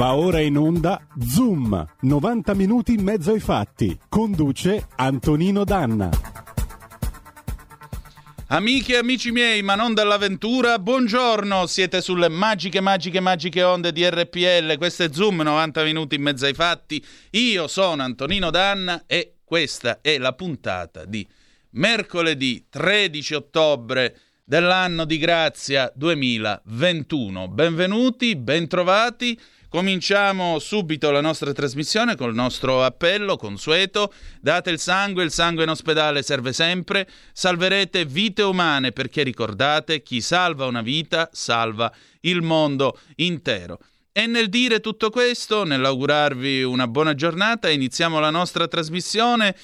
Va ora in onda Zoom, 90 minuti in mezzo ai fatti. Conduce Antonino Danna. Amiche e amici miei, ma non dell'avventura, buongiorno, siete sulle magiche, magiche, magiche onde di RPL, questo è Zoom, 90 minuti in mezzo ai fatti, io sono Antonino Danna e questa è la puntata di mercoledì 13 ottobre dell'anno di grazia 2021. Benvenuti, bentrovati. Cominciamo subito la nostra trasmissione col nostro appello consueto. Date il sangue, il sangue in ospedale serve sempre. Salverete vite umane perché ricordate, chi salva una vita salva il mondo intero. E nel dire tutto questo, nell'augurarvi una buona giornata, iniziamo la nostra trasmissione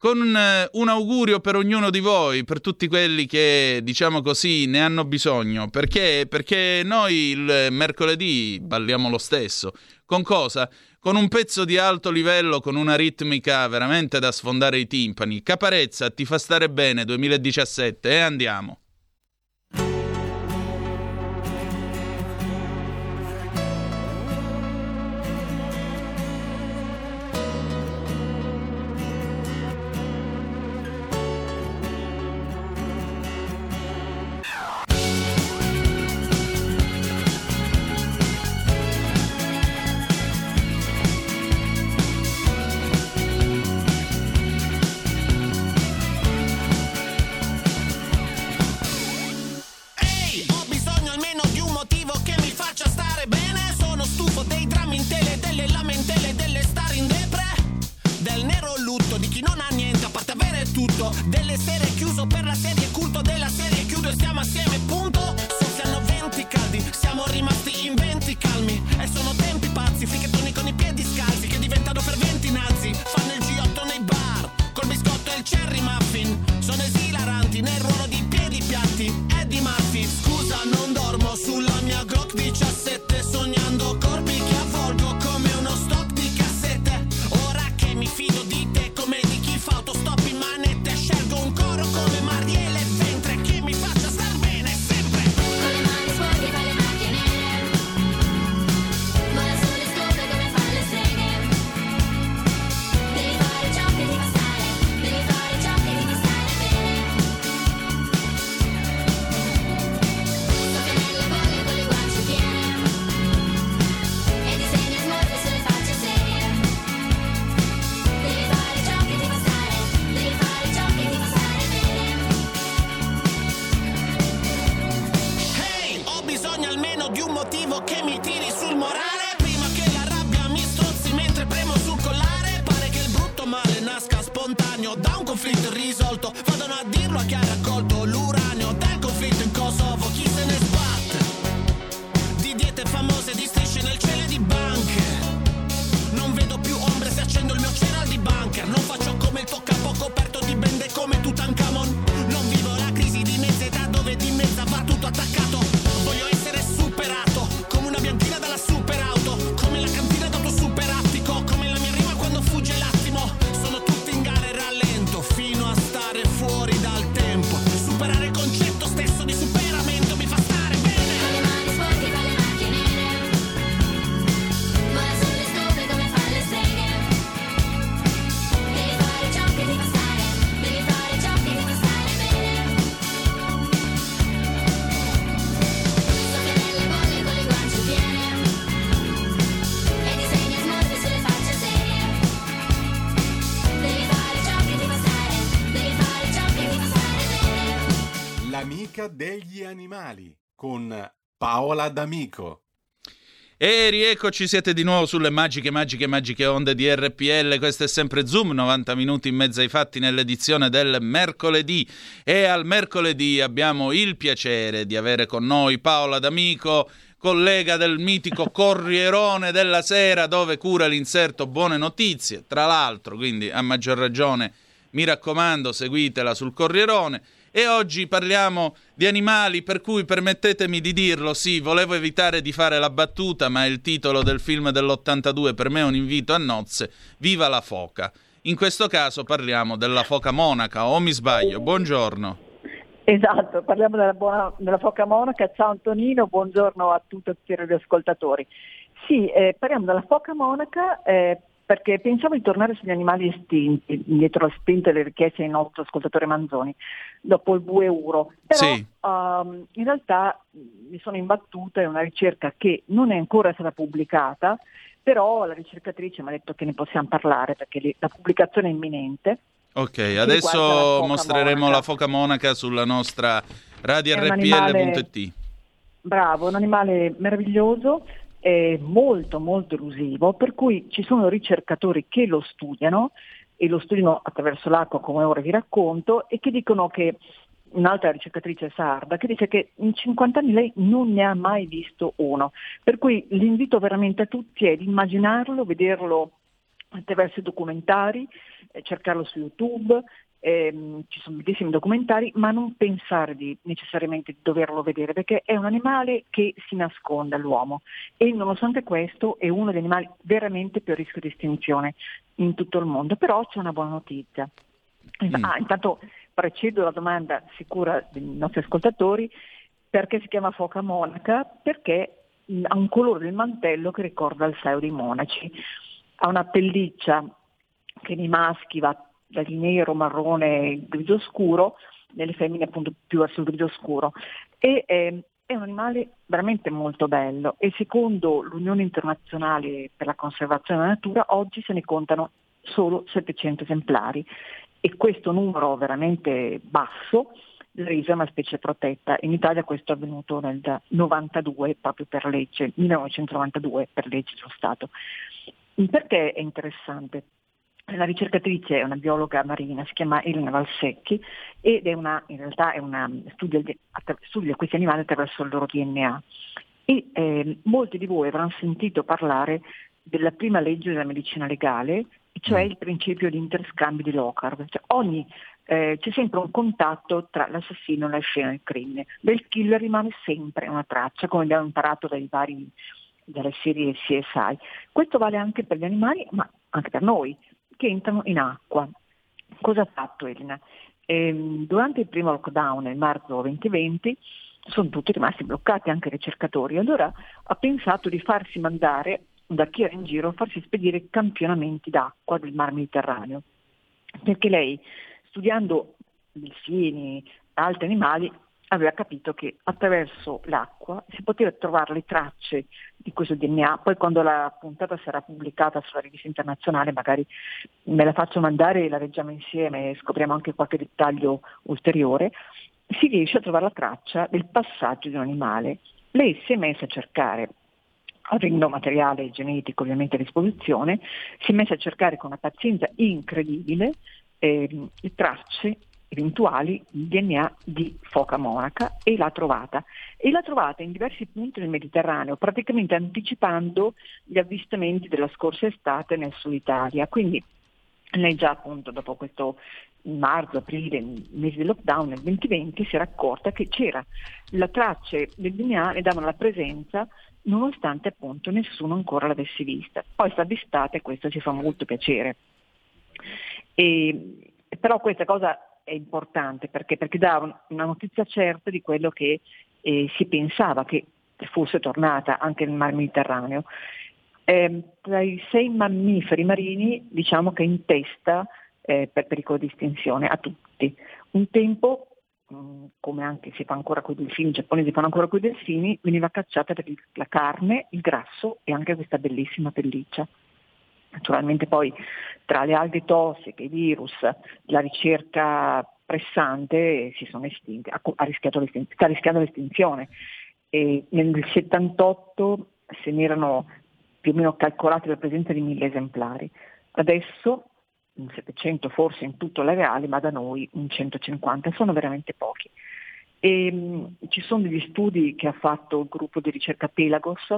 con eh, un augurio per ognuno di voi, per tutti quelli che, diciamo così, ne hanno bisogno. Perché? Perché noi il mercoledì balliamo lo stesso. Con cosa? Con un pezzo di alto livello, con una ritmica veramente da sfondare i timpani. Caparezza, ti fa stare bene 2017 e andiamo. D'Amico. E rieccoci, siete di nuovo sulle magiche, magiche, magiche onde di RPL. Questo è sempre Zoom, 90 minuti in mezzo ai fatti nell'edizione del mercoledì. E al mercoledì abbiamo il piacere di avere con noi Paola D'Amico, collega del mitico Corrierone della Sera, dove cura l'inserto Buone Notizie. Tra l'altro, quindi a maggior ragione, mi raccomando, seguitela sul Corrierone. E oggi parliamo di animali, per cui permettetemi di dirlo, sì, volevo evitare di fare la battuta, ma il titolo del film dell'82 per me è un invito a nozze, Viva la foca. In questo caso parliamo della foca monaca, o mi sbaglio? Buongiorno. Esatto, parliamo della, buona, della foca monaca. Ciao Antonino, buongiorno a tutti i radioascoltatori. Sì, eh, parliamo della foca monaca eh, perché pensavo di tornare sugli animali estinti, dietro la spinta delle richieste del nostro ascoltatore Manzoni, dopo il bue euro. Però Sì. um, in realtà mi sono imbattuta in una ricerca che non è ancora stata pubblicata, però la ricercatrice mi ha detto che ne possiamo parlare perché la pubblicazione è imminente. Ok, la adesso foca mostreremo monaca. la foca monaca sulla nostra radio rpl.it. Bravo, un animale meraviglioso, eh, molto molto elusivo, per cui ci sono ricercatori che lo studiano e lo studiano attraverso l'acqua come ora vi racconto e che dicono che un'altra ricercatrice sarda che dice che in 50 anni lei non ne ha mai visto uno, per cui l'invito veramente a tutti è di immaginarlo, vederlo attraverso i documentari, eh, cercarlo su YouTube, ehm, ci sono bellissimi documentari, ma non pensare di necessariamente di doverlo vedere, perché è un animale che si nasconde all'uomo e nonostante questo è uno degli animali veramente più a rischio di estinzione in tutto il mondo. Però c'è una buona notizia. Mm. Ah, intanto precedo la domanda sicura dei nostri ascoltatori, perché si chiama foca monaca? Perché ha un colore del mantello che ricorda il saio dei monaci, ha una pelliccia che nei maschi va dal nero, marrone, grigio scuro, nelle femmine appunto più verso il grigio scuro. E, ehm, è un animale veramente molto bello e secondo l'Unione Internazionale per la Conservazione della Natura oggi se ne contano solo 700 esemplari e questo numero veramente basso resa una specie protetta. In Italia questo è avvenuto nel 92 proprio per legge, 1992 per legge dello Stato. Perché è interessante? La ricercatrice è una biologa marina, si chiama Elena Valsecchi ed è una, in realtà è una, studia, studia questi animali attraverso il loro DNA. E eh, molti di voi avranno sentito parlare della prima legge della medicina legale, cioè Mm. il principio di interscambio di Lockhart. Cioè, ogni, eh, c'è sempre un contatto tra l'assassino e la scena del crimine. Del killer rimane sempre una traccia, come abbiamo imparato dai vari, dalle serie CSI. Questo vale anche per gli animali, ma anche per noi, che entrano in acqua. Cosa ha fatto Elena? Ehm, durante il primo lockdown nel marzo 2020 sono tutti rimasti bloccati, anche i ricercatori. Allora ha pensato di farsi mandare da chi era in giro a farsi spedire campionamenti d'acqua del Mar Mediterraneo. Perché lei, studiando delfini, altri animali, aveva capito che attraverso l'acqua si poteva trovare le tracce di questo DNA. Poi quando la puntata sarà pubblicata sulla rivista internazionale magari me la faccio mandare e la leggiamo insieme e scopriamo anche qualche dettaglio ulteriore. Si riesce a trovare la traccia del passaggio di un animale. Lei si è messa a cercare avendo materiale genetico ovviamente a disposizione, si è messa a cercare con una pazienza incredibile ehm, le tracce eventuali di DNA di foca monaca e l'ha trovata. E l'ha trovata in diversi punti del Mediterraneo, praticamente anticipando gli avvistamenti della scorsa estate nel sud Italia. Quindi lei già appunto dopo questo marzo, aprile, mesi del lockdown nel 2020 si era accorta che c'era la tracce del DNA ne davano la presenza nonostante appunto nessuno ancora l'avesse vista. Poi sta d'estate e questo ci fa molto piacere. E, però questa cosa è importante perché, perché dà un- una notizia certa di quello che eh, si pensava che fosse tornata anche nel mar Mediterraneo. Eh, tra i sei mammiferi marini diciamo che in testa eh, per pericolo di estinzione a tutti. Un tempo mh, come anche si fa ancora con i delfini, i giapponesi fanno ancora con i delfini, veniva cacciata per la carne, il grasso e anche questa bellissima pelliccia. Naturalmente poi tra le alghe tossiche, i virus, la ricerca pressante si sono estinti, ha, rischiato sta rischiando l'estinzione. E nel 78 se ne erano più o meno calcolati la presenza di mille esemplari. Adesso un 700 forse in tutto l'areale, ma da noi un 150, sono veramente pochi. E, mh, ci sono degli studi che ha fatto il gruppo di ricerca Pelagos,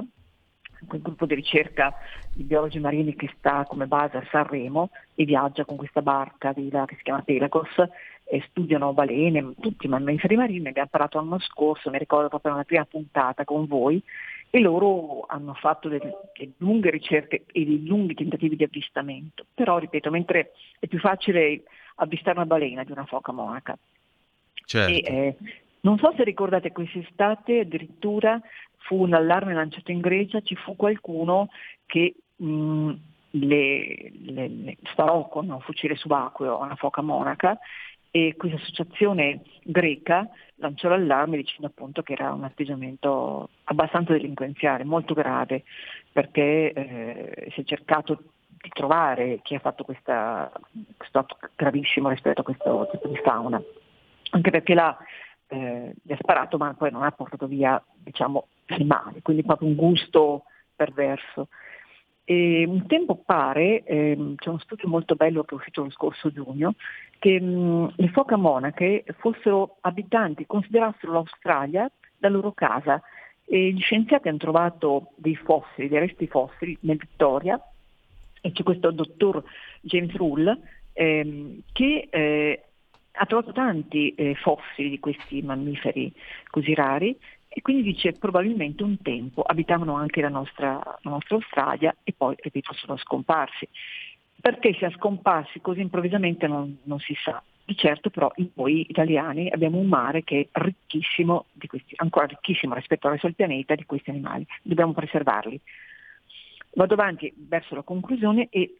quel gruppo di ricerca di biologi marini che sta come base a Sanremo e viaggia con questa barca di là che si chiama Pelagos e studiano balene, tutti i mammiferi marini, abbiamo parlato l'anno scorso, mi ricordo proprio nella prima puntata con voi, e loro hanno fatto delle, delle lunghe ricerche e dei lunghi tentativi di avvistamento. Però, ripeto, mentre è più facile avvistare una balena di una foca monaca Certo. e, eh, Non so se ricordate quest'estate addirittura fu un allarme lanciato in Grecia, ci fu qualcuno che mh, le, le, le sparò con un fucile subacqueo a una foca monaca e questa associazione greca lanciò l'allarme dicendo appunto che era un atteggiamento abbastanza delinquenziale, molto grave, perché eh, si è cercato di trovare chi ha fatto questa, questo atto gravissimo rispetto a questo tipo di fauna, anche perché l'ha, eh, gli ha sparato ma poi non ha portato via diciamo, animali, quindi proprio un gusto perverso. E un tempo pare, ehm, c'è uno studio molto bello che è uscito lo scorso giugno, che mh, le foche monache fossero abitanti, considerassero l'Australia la loro casa e gli scienziati hanno trovato dei fossili, dei resti fossili nel Victoria e c'è questo dottor James Rull ehm, che eh, ha trovato tanti eh, fossili di questi mammiferi così rari e quindi dice probabilmente un tempo abitavano anche la nostra, la nostra Australia e poi, ripeto, sono scomparsi. Perché sia scomparsi così improvvisamente non, non si sa. Di certo però noi italiani abbiamo un mare che è ricchissimo, di questi, ancora ricchissimo rispetto al resto del pianeta, di questi animali. Dobbiamo preservarli. Vado avanti verso la conclusione e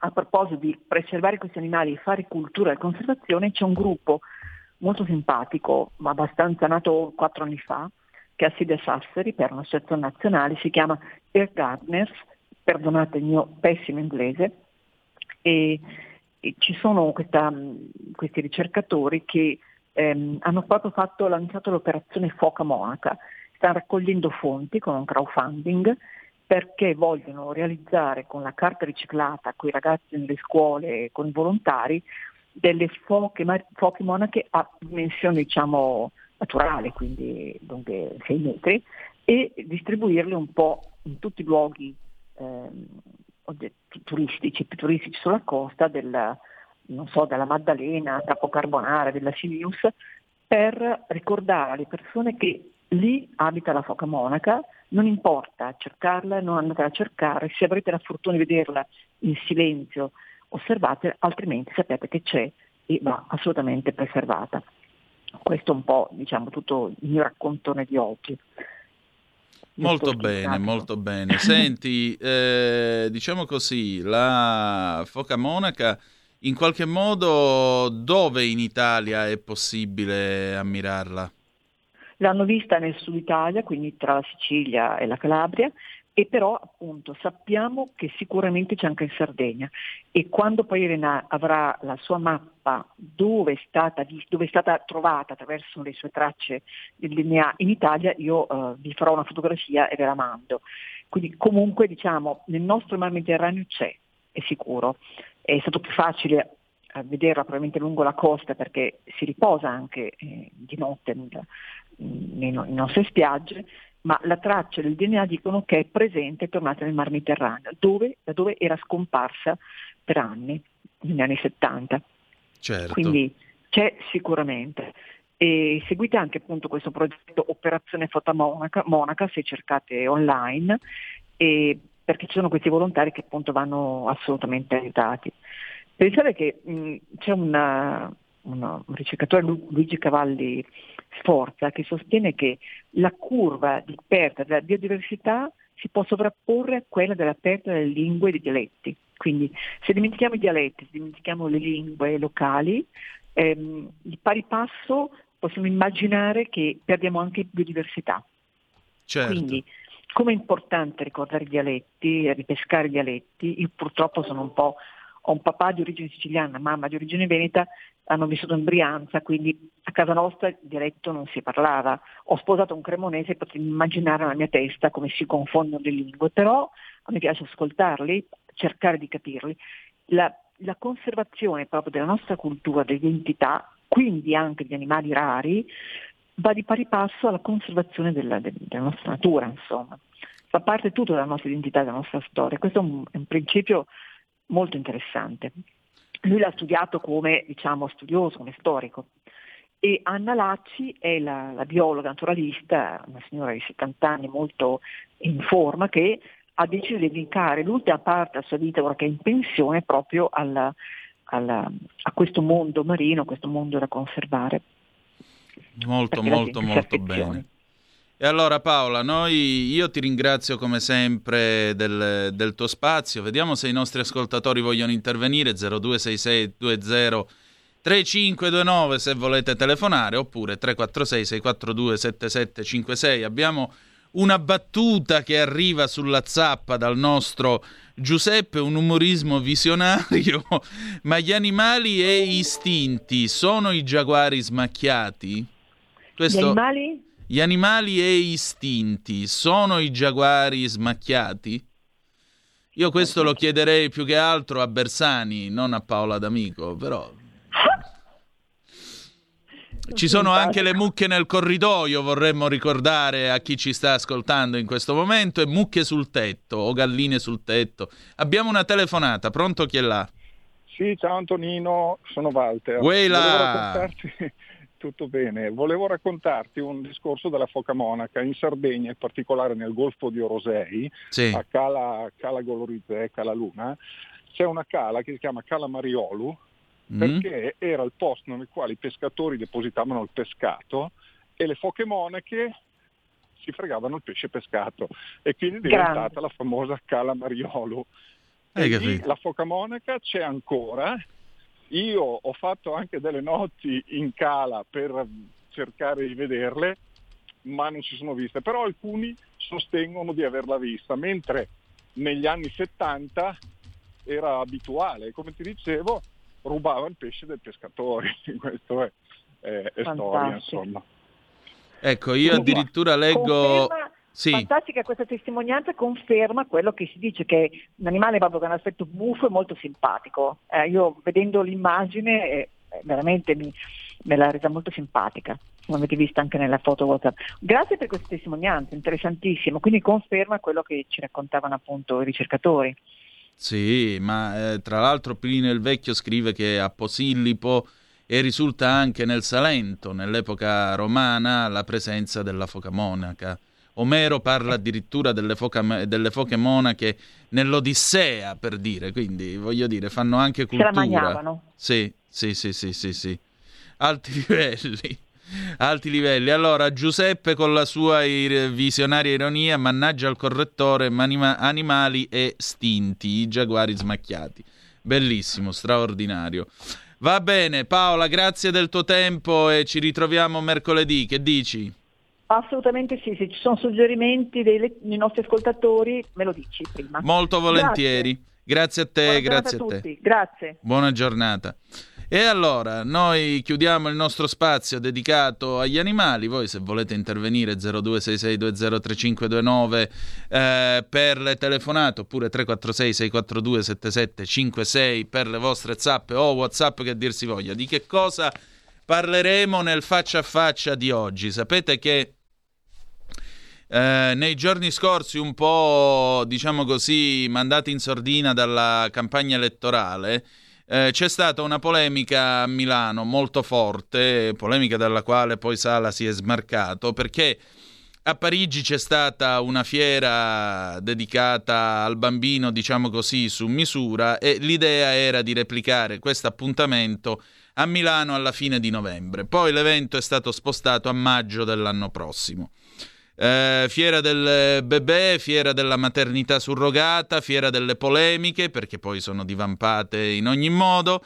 a proposito di preservare questi animali e fare cultura e conservazione c'è un gruppo molto simpatico, ma abbastanza nato quattro anni fa, che ha sede a Sassari per un'associazione nazionale, si chiama Air Gardeners, perdonate il mio pessimo inglese, e, e ci sono questa, questi ricercatori che ehm, hanno proprio fatto, lanciato l'operazione Foca Monaca, stanno raccogliendo fonti con un crowdfunding perché vogliono realizzare con la carta riciclata con i ragazzi nelle scuole, con i volontari, delle foche, foche monache a dimensione diciamo naturale, quindi lunghe 6 metri, e distribuirle un po' in tutti i luoghi eh, turistici, turistici sulla costa del, so, della Maddalena, Capo Carbonara, della Silius, per ricordare alle persone che lì abita la foca monaca, non importa cercarla, non andate a cercare, se avrete la fortuna di vederla in silenzio, osservate, altrimenti sapete che c'è e va assolutamente preservata. Questo è un po' diciamo, tutto il mio raccontone di oggi. Molto bene, molto bene. Senti, eh, diciamo così, la foca monaca in qualche modo dove in Italia è possibile ammirarla? L'hanno vista nel sud Italia, quindi tra la Sicilia e la Calabria, e però appunto sappiamo che sicuramente c'è anche in Sardegna e quando poi Elena avrà la sua mappa dove è stata, dove è stata trovata attraverso le sue tracce del DNA in Italia io uh, vi farò una fotografia e ve la mando. Quindi comunque diciamo nel nostro mar Mediterraneo c'è, è sicuro. È stato più facile uh, vederla probabilmente lungo la costa perché si riposa anche eh, di notte nel, nelle nostre spiagge, ma la traccia del DNA dicono che è presente e tornata nel Mar Mediterraneo, dove, da dove era scomparsa per anni, negli anni 70. Certo. Quindi c'è sicuramente. E seguite anche appunto questo progetto Operazione Fotomonaca Monaca, se cercate online, perché ci sono questi volontari che appunto vanno assolutamente aiutati. Pensate che mh, c'è una, una, un ricercatore Luigi Cavalli Sforza che sostiene che la curva di perdita della biodiversità si può sovrapporre a quella della perdita delle lingue e dei dialetti. Quindi se dimentichiamo i dialetti, se dimentichiamo le lingue locali, ehm, di pari passo possiamo immaginare che perdiamo anche biodiversità. Certo. Quindi come è importante ricordare i dialetti, ripescare i dialetti, io purtroppo sono un po' ho un papà di origine siciliana, mamma di origine veneta, hanno vissuto in Brianza, quindi a casa nostra il dialetto non si parlava. Ho sposato un cremonese e potrei immaginare nella mia testa come si confondono le lingue, però a me piace ascoltarli, cercare di capirli. La, la conservazione proprio della nostra cultura, dell'identità, quindi anche di animali rari, va di pari passo alla conservazione della, della nostra natura, insomma. Fa parte tutto della nostra identità, della nostra storia. Questo è un, è un principio molto interessante. Lui l'ha studiato come diciamo, studioso, come storico. E Anna Lacci è la, la biologa naturalista, una signora di 70 anni molto in forma, che ha deciso di dedicare l'ultima parte della sua vita, ora che è in pensione, proprio alla, alla, a questo mondo marino, a questo mondo da conservare. Molto, molto, molto bene. E allora Paola, noi, io ti ringrazio come sempre del, del, tuo spazio. Vediamo se i nostri ascoltatori vogliono intervenire. 026620 3529 se volete telefonare oppure 346 642 7756. Abbiamo una battuta che arriva sulla zappa dal nostro Giuseppe, un umorismo visionario. Ma gli animali e istinti sono i giaguari smacchiati? Questo... Gli animali? Gli animali e istinti sono i giaguari smacchiati? Io questo lo chiederei più che altro a Bersani, non a Paola D'Amico, però... Ci sono anche le mucche nel corridoio, vorremmo ricordare a chi ci sta ascoltando in questo momento, e mucche sul tetto o galline sul tetto. Abbiamo una telefonata, pronto chi è là? Sì, ciao Antonino, sono Walter. Weila! Tutto bene. Volevo raccontarti un discorso della foca monaca in Sardegna, in particolare nel golfo di Orosei, sì. a Cala, Cala Golorizè, Cala Luna. C'è una cala che si chiama Cala Mariolu, mm. perché era il posto nel quale i pescatori depositavano il pescato e le foche monache si fregavano il pesce pescato e quindi è diventata Grande. la famosa Cala Mariolu. E la foca monaca c'è ancora io ho fatto anche delle notti in cala per cercare di vederle, ma non si sono viste. Però alcuni sostengono di averla vista, mentre negli anni 70 era abituale. Come ti dicevo, rubava il pesce del pescatore. Questo è, è, è storia, insomma. Ecco, io addirittura leggo... Conferma sì. Fantastica questa testimonianza, conferma quello che si dice, che un animale proprio con un aspetto buffo e molto simpatico. Eh, io vedendo l'immagine eh, veramente mi, me l'ha resa molto simpatica, come avete visto anche nella foto WhatsApp. Grazie per questa testimonianza, interessantissimo, quindi conferma quello che ci raccontavano appunto i ricercatori. Sì, ma eh, tra l'altro Plinio il Vecchio scrive che a Posillipo e risulta anche nel Salento, nell'epoca romana, la presenza della foca monaca. Omero parla addirittura delle, foca, delle foche monache nell'Odissea, per dire, quindi voglio dire, fanno anche cultura. Se la mangiavano. Sì, sì, sì, sì, sì, sì. Alti livelli. Alti livelli. Allora, Giuseppe con la sua visionaria ironia mannaggia al correttore manima- animali e stinti, i giaguari smacchiati. Bellissimo, straordinario. Va bene, Paola, grazie del tuo tempo e ci ritroviamo mercoledì. Che dici? Assolutamente sì, se ci sono suggerimenti dei, dei nostri ascoltatori me lo dici prima. Molto volentieri. Grazie, grazie a te, Buona grazie a, a te. Grazie. Buona giornata. E allora, noi chiudiamo il nostro spazio dedicato agli animali. Voi, se volete intervenire, 0266203529 eh, per le telefonate oppure 346-642-7756 per le vostre zappe o WhatsApp che dir si voglia. Di che cosa parleremo nel faccia a faccia di oggi? Sapete che eh, nei giorni scorsi, un po' diciamo così, mandati in sordina dalla campagna elettorale, eh, c'è stata una polemica a Milano molto forte, polemica dalla quale poi Sala si è smarcato, perché a Parigi c'è stata una fiera dedicata al bambino, diciamo così, su misura e l'idea era di replicare questo appuntamento a Milano alla fine di novembre. Poi l'evento è stato spostato a maggio dell'anno prossimo. Eh, fiera del bebè, fiera della maternità surrogata, fiera delle polemiche, perché poi sono divampate in ogni modo.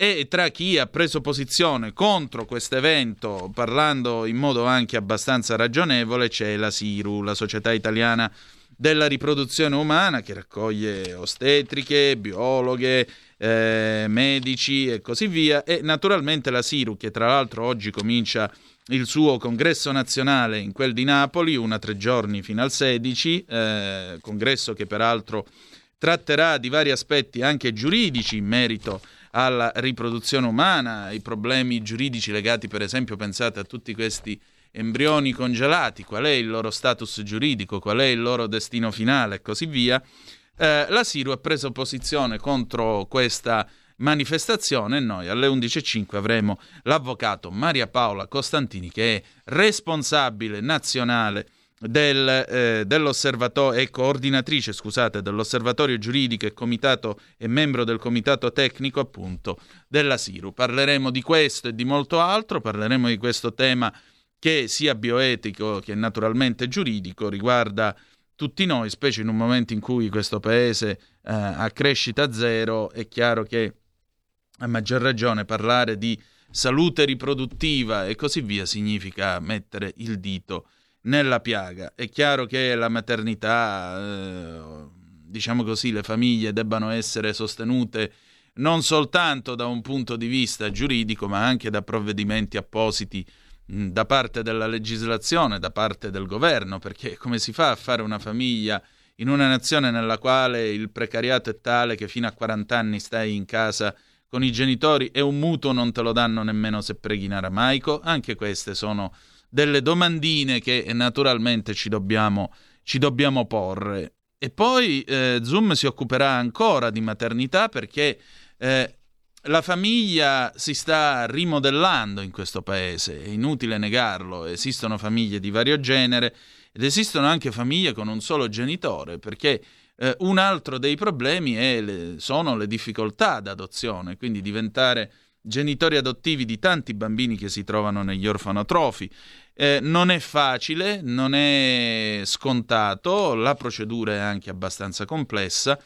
E tra chi ha preso posizione contro questo evento, parlando in modo anche abbastanza ragionevole, c'è la SIRU, la Società Italiana della Riproduzione Umana, che raccoglie ostetriche, biologhe, eh, medici e così via, e naturalmente la SIRU, che tra l'altro oggi comincia a il suo congresso nazionale in quel di Napoli, una tre giorni fino al 16, eh, congresso che peraltro tratterà di vari aspetti anche giuridici in merito alla riproduzione umana, i problemi giuridici legati per esempio, pensate a tutti questi embrioni congelati, qual è il loro status giuridico, qual è il loro destino finale e così via. Eh, la Siru ha preso posizione contro questa manifestazione e noi alle 11.05 avremo l'avvocato Maria Paola Costantini che è responsabile nazionale del, eh, dell'osservatorio, è coordinatrice scusate, dell'osservatorio giuridico e, comitato, e membro del comitato tecnico appunto della Siru. Parleremo di questo e di molto altro, parleremo di questo tema che sia bioetico che naturalmente giuridico riguarda tutti noi, specie in un momento in cui questo paese eh, ha crescita zero, è chiaro che a maggior ragione parlare di salute riproduttiva e così via significa mettere il dito nella piaga. È chiaro che la maternità, eh, diciamo così, le famiglie debbano essere sostenute non soltanto da un punto di vista giuridico, ma anche da provvedimenti appositi mh, da parte della legislazione, da parte del governo, perché come si fa a fare una famiglia in una nazione nella quale il precariato è tale che fino a 40 anni stai in casa con i genitori e un mutuo non te lo danno nemmeno se preghi in aramaico? Anche queste sono delle domandine che naturalmente ci dobbiamo, ci dobbiamo porre. E poi eh, Zoom si occuperà ancora di maternità perché eh, la famiglia si sta rimodellando in questo paese, è inutile negarlo, esistono famiglie di vario genere ed esistono anche famiglie con un solo genitore, perché eh, un altro dei problemi le, sono le difficoltà d'adozione, quindi diventare genitori adottivi di tanti bambini che si trovano negli orfanotrofi. Eh, non è facile, non è scontato, la procedura è anche abbastanza complessa.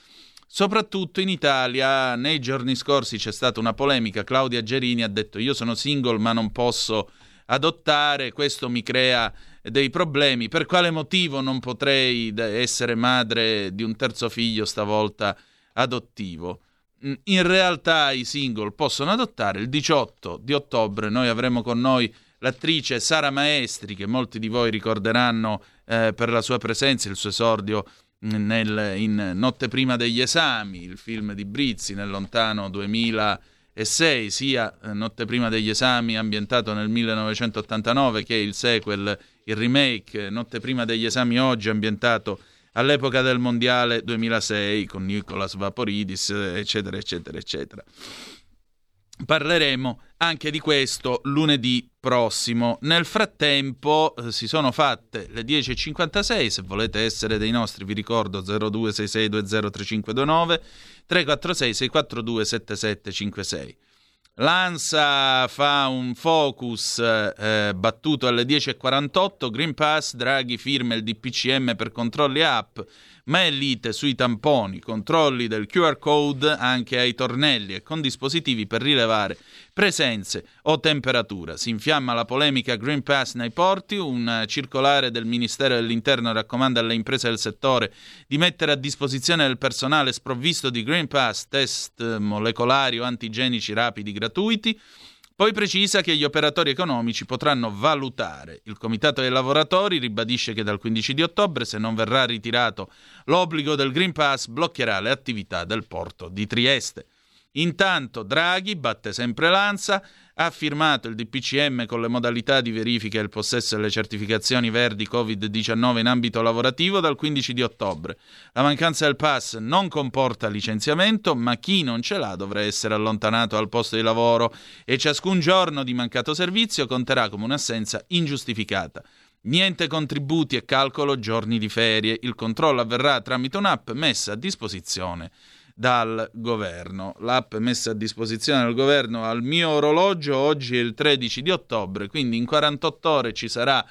Soprattutto in Italia, nei giorni scorsi c'è stata una polemica, Claudia Gerini ha detto io sono single ma non posso adottare, questo mi crea dei problemi, per quale motivo non potrei essere madre di un terzo figlio stavolta adottivo? Mm, in realtà i single possono adottare. Il 18 di ottobre noi avremo con noi l'attrice Sara Maestri, che molti di voi ricorderanno eh, per la sua presenza, il suo esordio mm, nel, in Notte prima degli esami, il film di Brizzi nel lontano 2006, sia eh, Notte prima degli esami ambientato nel 1989 che il sequel, il remake Notte prima degli esami oggi ambientato all'epoca del Mondiale 2006 con Nicolas Vaporidis, eccetera, eccetera, eccetera. Parleremo anche di questo lunedì prossimo. Nel frattempo eh, si sono fatte le 10.56, se volete essere dei nostri vi ricordo 0266203529 346 642 7756. L'ANSA fa un focus eh, battuto alle 10.48, Green Pass, Draghi firma il DPCM per controlli app, ma è lite sui tamponi, controlli del QR code anche ai tornelli e con dispositivi per rilevare presenze o temperatura. Si infiamma la polemica Green Pass nei porti, un circolare del Ministero dell'Interno raccomanda alle imprese del settore di mettere a disposizione del personale sprovvisto di Green Pass test molecolari o antigenici rapidi gratuiti. Poi precisa che gli operatori economici potranno valutare. Il Comitato dei lavoratori ribadisce che dal 15 di ottobre, se non verrà ritirato l'obbligo del Green Pass, bloccherà le attività del porto di Trieste. Intanto Draghi batte sempre l'ansa, ha firmato il DPCM con le modalità di verifica e il possesso delle certificazioni verdi Covid-19 in ambito lavorativo dal 15 di ottobre. La mancanza del pass non comporta licenziamento, ma chi non ce l'ha dovrà essere allontanato dal posto di lavoro e ciascun giorno di mancato servizio conterà come un'assenza ingiustificata. Niente contributi e calcolo giorni di ferie. Il controllo avverrà tramite un'app messa a disposizione dal governo. L'app messa a disposizione dal governo al mio orologio oggi è il 13 di ottobre, quindi in 48 ore ci sarà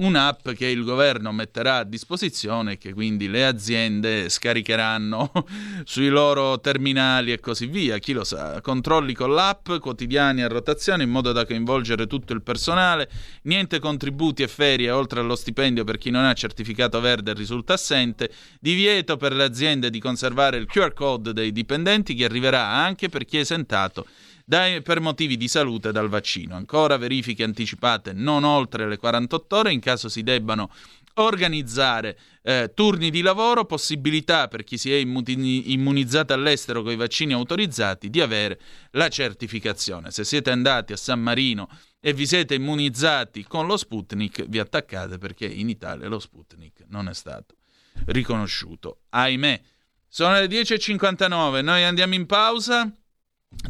un'app che il governo metterà a disposizione e che quindi le aziende scaricheranno sui loro terminali e così via. Chi lo sa, controlli con l'app quotidiani a rotazione in modo da coinvolgere tutto il personale, niente contributi e ferie oltre allo stipendio per chi non ha certificato verde e risulta assente, divieto per le aziende di conservare il QR code dei dipendenti che arriverà anche per chi è esentato dai, per motivi di salute dal vaccino. Ancora verifiche anticipate non oltre le 48 ore in caso si debbano organizzare eh, turni di lavoro, possibilità per chi si è immunizzato all'estero con i vaccini autorizzati di avere la certificazione. Se siete andati a San Marino e vi siete immunizzati con lo Sputnik, vi attaccate perché in Italia lo Sputnik non è stato riconosciuto. Ahimè. Sono le 10.59, noi andiamo in pausa.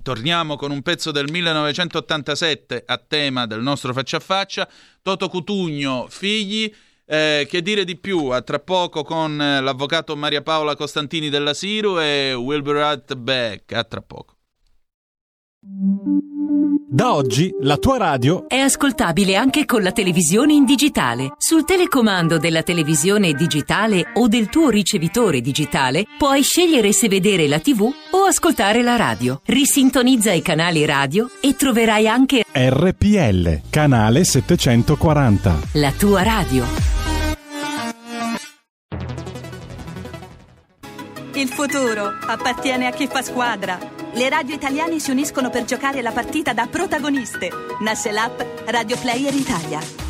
Torniamo con un pezzo del 1987 a tema del nostro faccia a faccia. Toto Cutugno, figli. Eh, che dire di più? A tra poco con eh, l'avvocato Maria Paola Costantini della Siru e Will be right back. A tra poco. Da oggi la tua radio è ascoltabile anche con la televisione in digitale. Sul telecomando della televisione digitale o del tuo ricevitore digitale puoi scegliere se vedere la TV ascoltare la radio. Risintonizza i canali radio e troverai anche RPL, canale 740. La tua radio. Il futuro appartiene a chi fa squadra le radio italiane si uniscono per giocare la partita da protagoniste. Nasce l'app Radio Player Italia.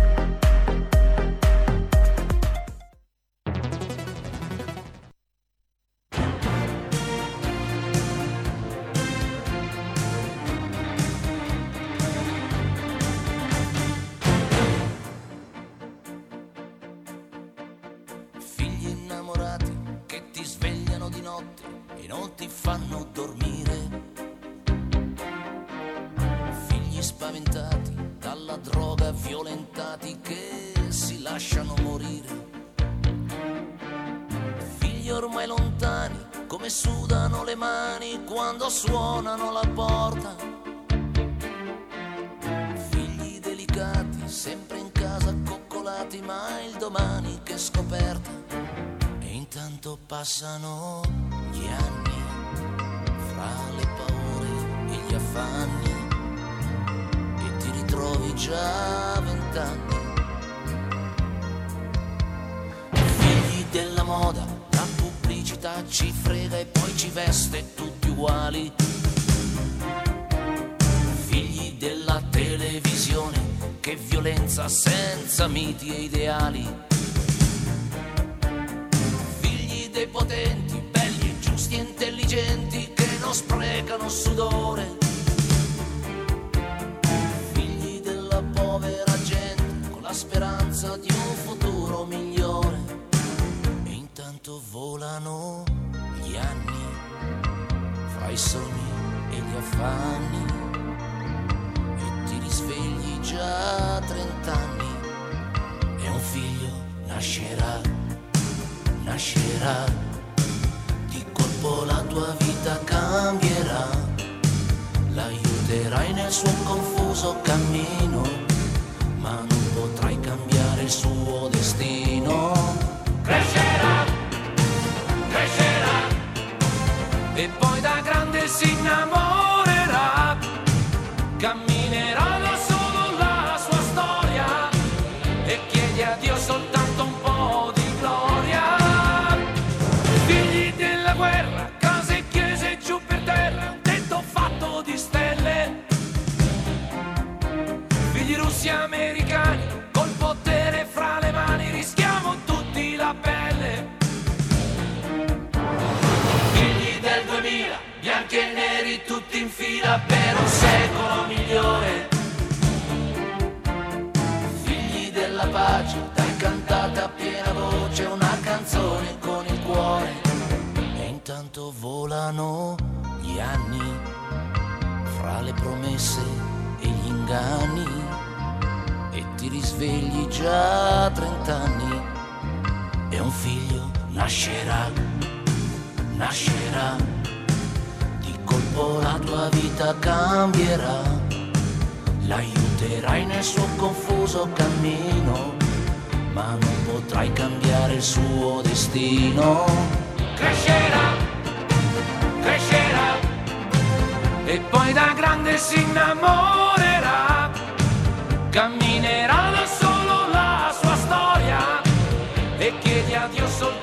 Fila per un secolo migliore. Figli della pace, dai cantate a piena voce una canzone con il cuore. E intanto volano gli anni fra le promesse e gli inganni. E ti risvegli già a trent'anni e un figlio nascerà, nascerà colpo la tua vita cambierà, l'aiuterai nel suo confuso cammino, ma non potrai cambiare il suo destino. Crescerà, crescerà, e poi da grande si innamorerà, camminerà da solo la sua storia e chiedi a Dio soltanto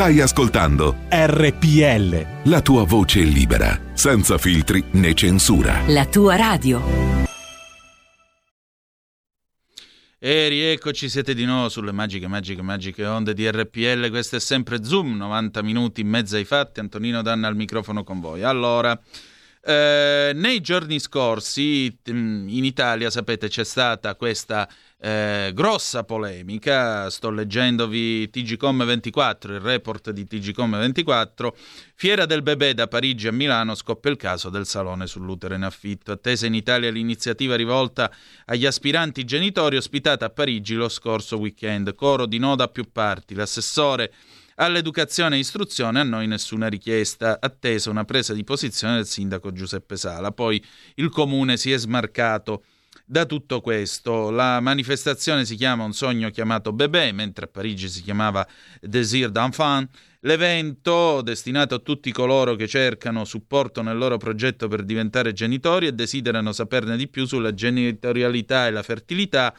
Stai ascoltando RPL. La tua voce libera, senza filtri né censura. La tua radio. E rieccoci, siete di nuovo sulle magiche, magiche, magiche onde di RPL. Questo è sempre Zoom, 90 minuti in mezzo ai fatti. Antonino Danna al microfono con voi. Allora, eh, nei giorni scorsi mm, in Italia, sapete, c'è stata questa eh, grossa polemica. Sto leggendovi TGCOM 24, il report di TGCOM 24. Fiera del bebè da Parigi a Milano scoppia il caso del salone sull'utero in affitto. Attesa in Italia l'iniziativa rivolta agli aspiranti genitori ospitata a Parigi lo scorso weekend. Coro di no da più parti. L'assessore All'educazione e istruzione a noi nessuna richiesta, attesa una presa di posizione del sindaco Giuseppe Sala. Poi il comune si è smarcato da tutto questo. La manifestazione si chiama Un sogno chiamato Bebè, mentre a Parigi si chiamava Désir d'enfant. L'evento, destinato a tutti coloro che cercano supporto nel loro progetto per diventare genitori e desiderano saperne di più sulla genitorialità e la fertilità,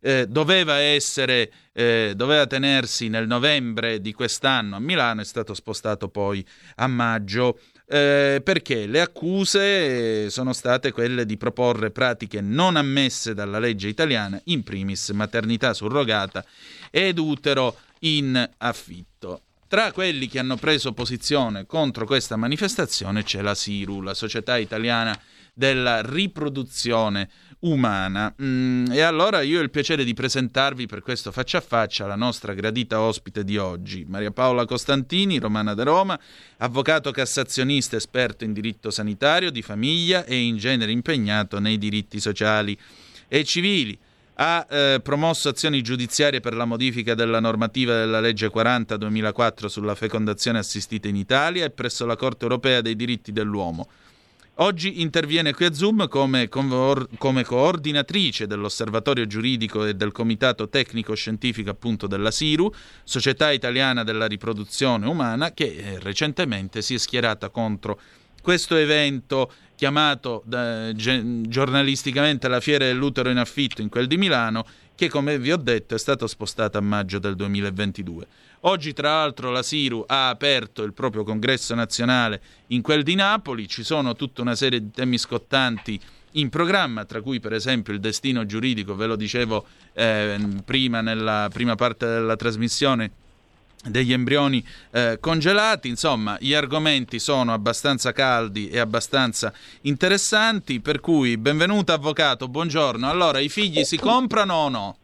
eh, doveva essere, eh, doveva tenersi nel novembre di quest'anno a Milano, è stato spostato poi a maggio. Eh, perché le accuse sono state quelle di proporre pratiche non ammesse dalla legge italiana, in primis maternità surrogata ed utero in affitto. Tra quelli che hanno preso posizione contro questa manifestazione c'è la SIRU, la Società Italiana della Riproduzione umana. Mm, e allora io ho il piacere di presentarvi per questo faccia a faccia la nostra gradita ospite di oggi, Maria Paola Costantini, romana da Roma, avvocato cassazionista esperto in diritto sanitario, di famiglia e in genere impegnato nei diritti sociali e civili. Ha eh, promosso azioni giudiziarie per la modifica della normativa della legge 40-2004 sulla fecondazione assistita in Italia e presso la Corte europea dei diritti dell'uomo. Oggi interviene qui a Zoom come, come, coordinatrice dell'Osservatorio giuridico e del Comitato tecnico scientifico appunto della SIRU, Società Italiana della Riproduzione Umana, che eh, recentemente si è schierata contro questo evento chiamato da, giornalisticamente la Fiera dell'Utero in affitto in quel di Milano, che come vi ho detto è stato spostato a maggio del 2022. Oggi, tra l'altro, la Siru ha aperto il proprio congresso nazionale in quel di Napoli, ci sono tutta una serie di temi scottanti in programma, tra cui per esempio il destino giuridico, ve lo dicevo eh, prima nella prima parte della trasmissione degli embrioni eh, congelati, insomma gli argomenti sono abbastanza caldi e abbastanza interessanti, per cui benvenuto avvocato, buongiorno. Allora, i figli si comprano o no?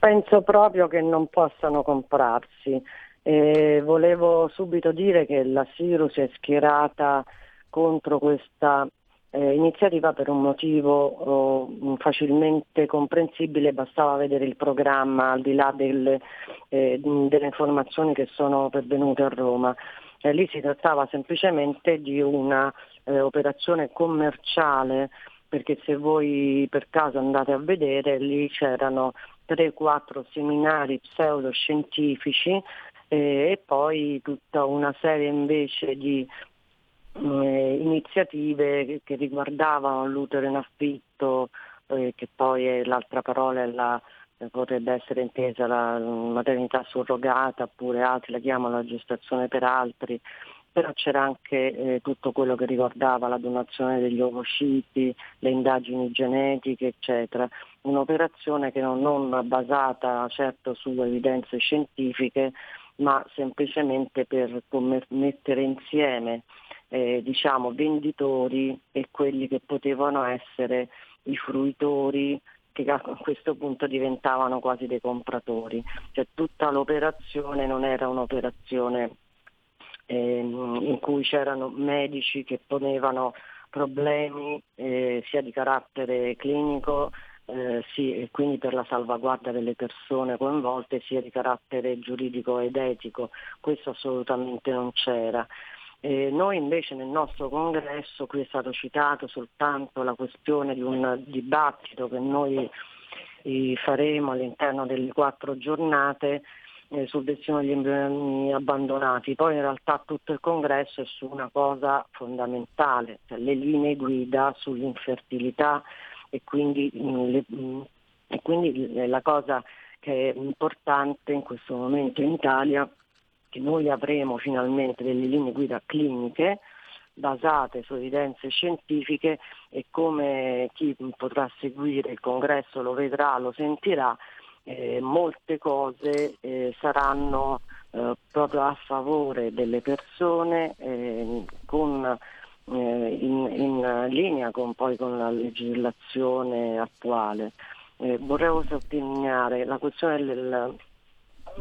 Penso proprio che non possano comprarsi. Eh, volevo subito dire che la Sirus è schierata contro questa eh, iniziativa per un motivo oh, facilmente comprensibile, bastava vedere il programma al di là delle, eh, delle informazioni che sono pervenute a Roma. Eh, lì si trattava semplicemente di un'operazione eh, commerciale perché se voi per caso andate a vedere lì c'erano 3-4 seminari pseudoscientifici eh, e poi tutta una serie invece di eh, iniziative che, riguardavano l'utero in affitto, eh, che poi è l'altra parola la, eh, potrebbe essere intesa la maternità surrogata oppure altri la chiamano la gestazione per altri, però c'era anche eh, tutto quello che riguardava la donazione degli ovociti, le indagini genetiche, eccetera. Un'operazione che non, non basata certo su evidenze scientifiche, ma semplicemente per mettere insieme eh, diciamo, venditori e quelli che potevano essere i fruitori che a questo punto diventavano quasi dei compratori. Cioè, tutta l'operazione non era un'operazione ehm, in cui c'erano medici che ponevano problemi eh, sia di carattere clinico eh, sì, quindi per la salvaguardia delle persone coinvolte sia di carattere giuridico ed etico. Questo assolutamente non c'era. Eh, noi invece nel nostro congresso, qui è stato citato soltanto la questione di un dibattito che noi eh, faremo all'interno delle quattro giornate eh, sul destino degli embrioni abbandonati, poi in realtà tutto il congresso è su una cosa fondamentale, cioè le linee guida sull'infertilità e quindi, mm, le, mm, e quindi la cosa che è importante in questo momento in Italia che noi avremo finalmente delle linee guida cliniche basate su evidenze scientifiche e come chi potrà seguire il congresso lo vedrà, lo sentirà, eh, molte cose eh, saranno eh, proprio a favore delle persone eh, con, eh, in, in, linea con, poi con la legislazione attuale. Eh, vorrei sottolineare la questione del,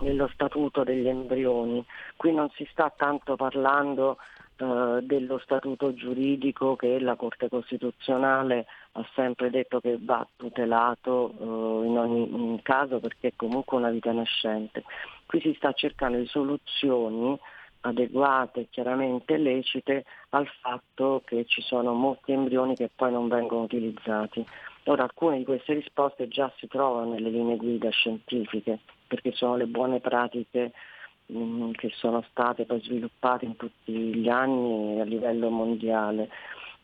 dello statuto degli embrioni. Qui non si sta tanto parlando eh, dello statuto giuridico che la Corte Costituzionale ha sempre detto che va tutelato eh, in ogni caso perché è comunque una vita nascente. Qui si sta cercando di soluzioni adeguate, chiaramente lecite, al fatto che ci sono molti embrioni che poi non vengono utilizzati. Ora alcune di queste risposte già si trovano nelle linee guida scientifiche, perché sono le buone pratiche Mm, che sono state poi sviluppate in tutti gli anni a livello mondiale.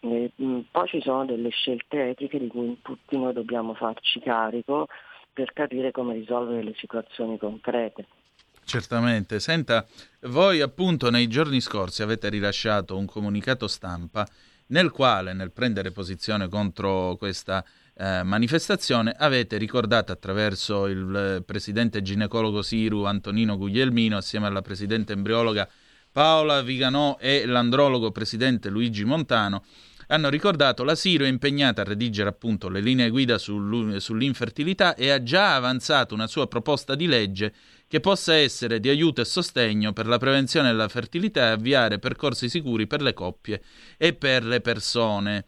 E, mm, poi ci sono delle scelte etiche di cui tutti noi dobbiamo farci carico per capire come risolvere le situazioni concrete. Certamente. Senta, voi appunto nei giorni scorsi avete rilasciato un comunicato stampa nel quale, nel prendere posizione contro questa eh, manifestazione avete ricordato attraverso il eh, presidente ginecologo Siru Antonino Guglielmino assieme alla presidente embriologa Paola Viganò e l'andrologo presidente Luigi Montano hanno ricordato la Siru è impegnata a redigere appunto le linee guida sull'infertilità e ha già avanzato una sua proposta di legge che possa essere di aiuto e sostegno per la prevenzione della fertilità e avviare percorsi sicuri per le coppie e per le persone.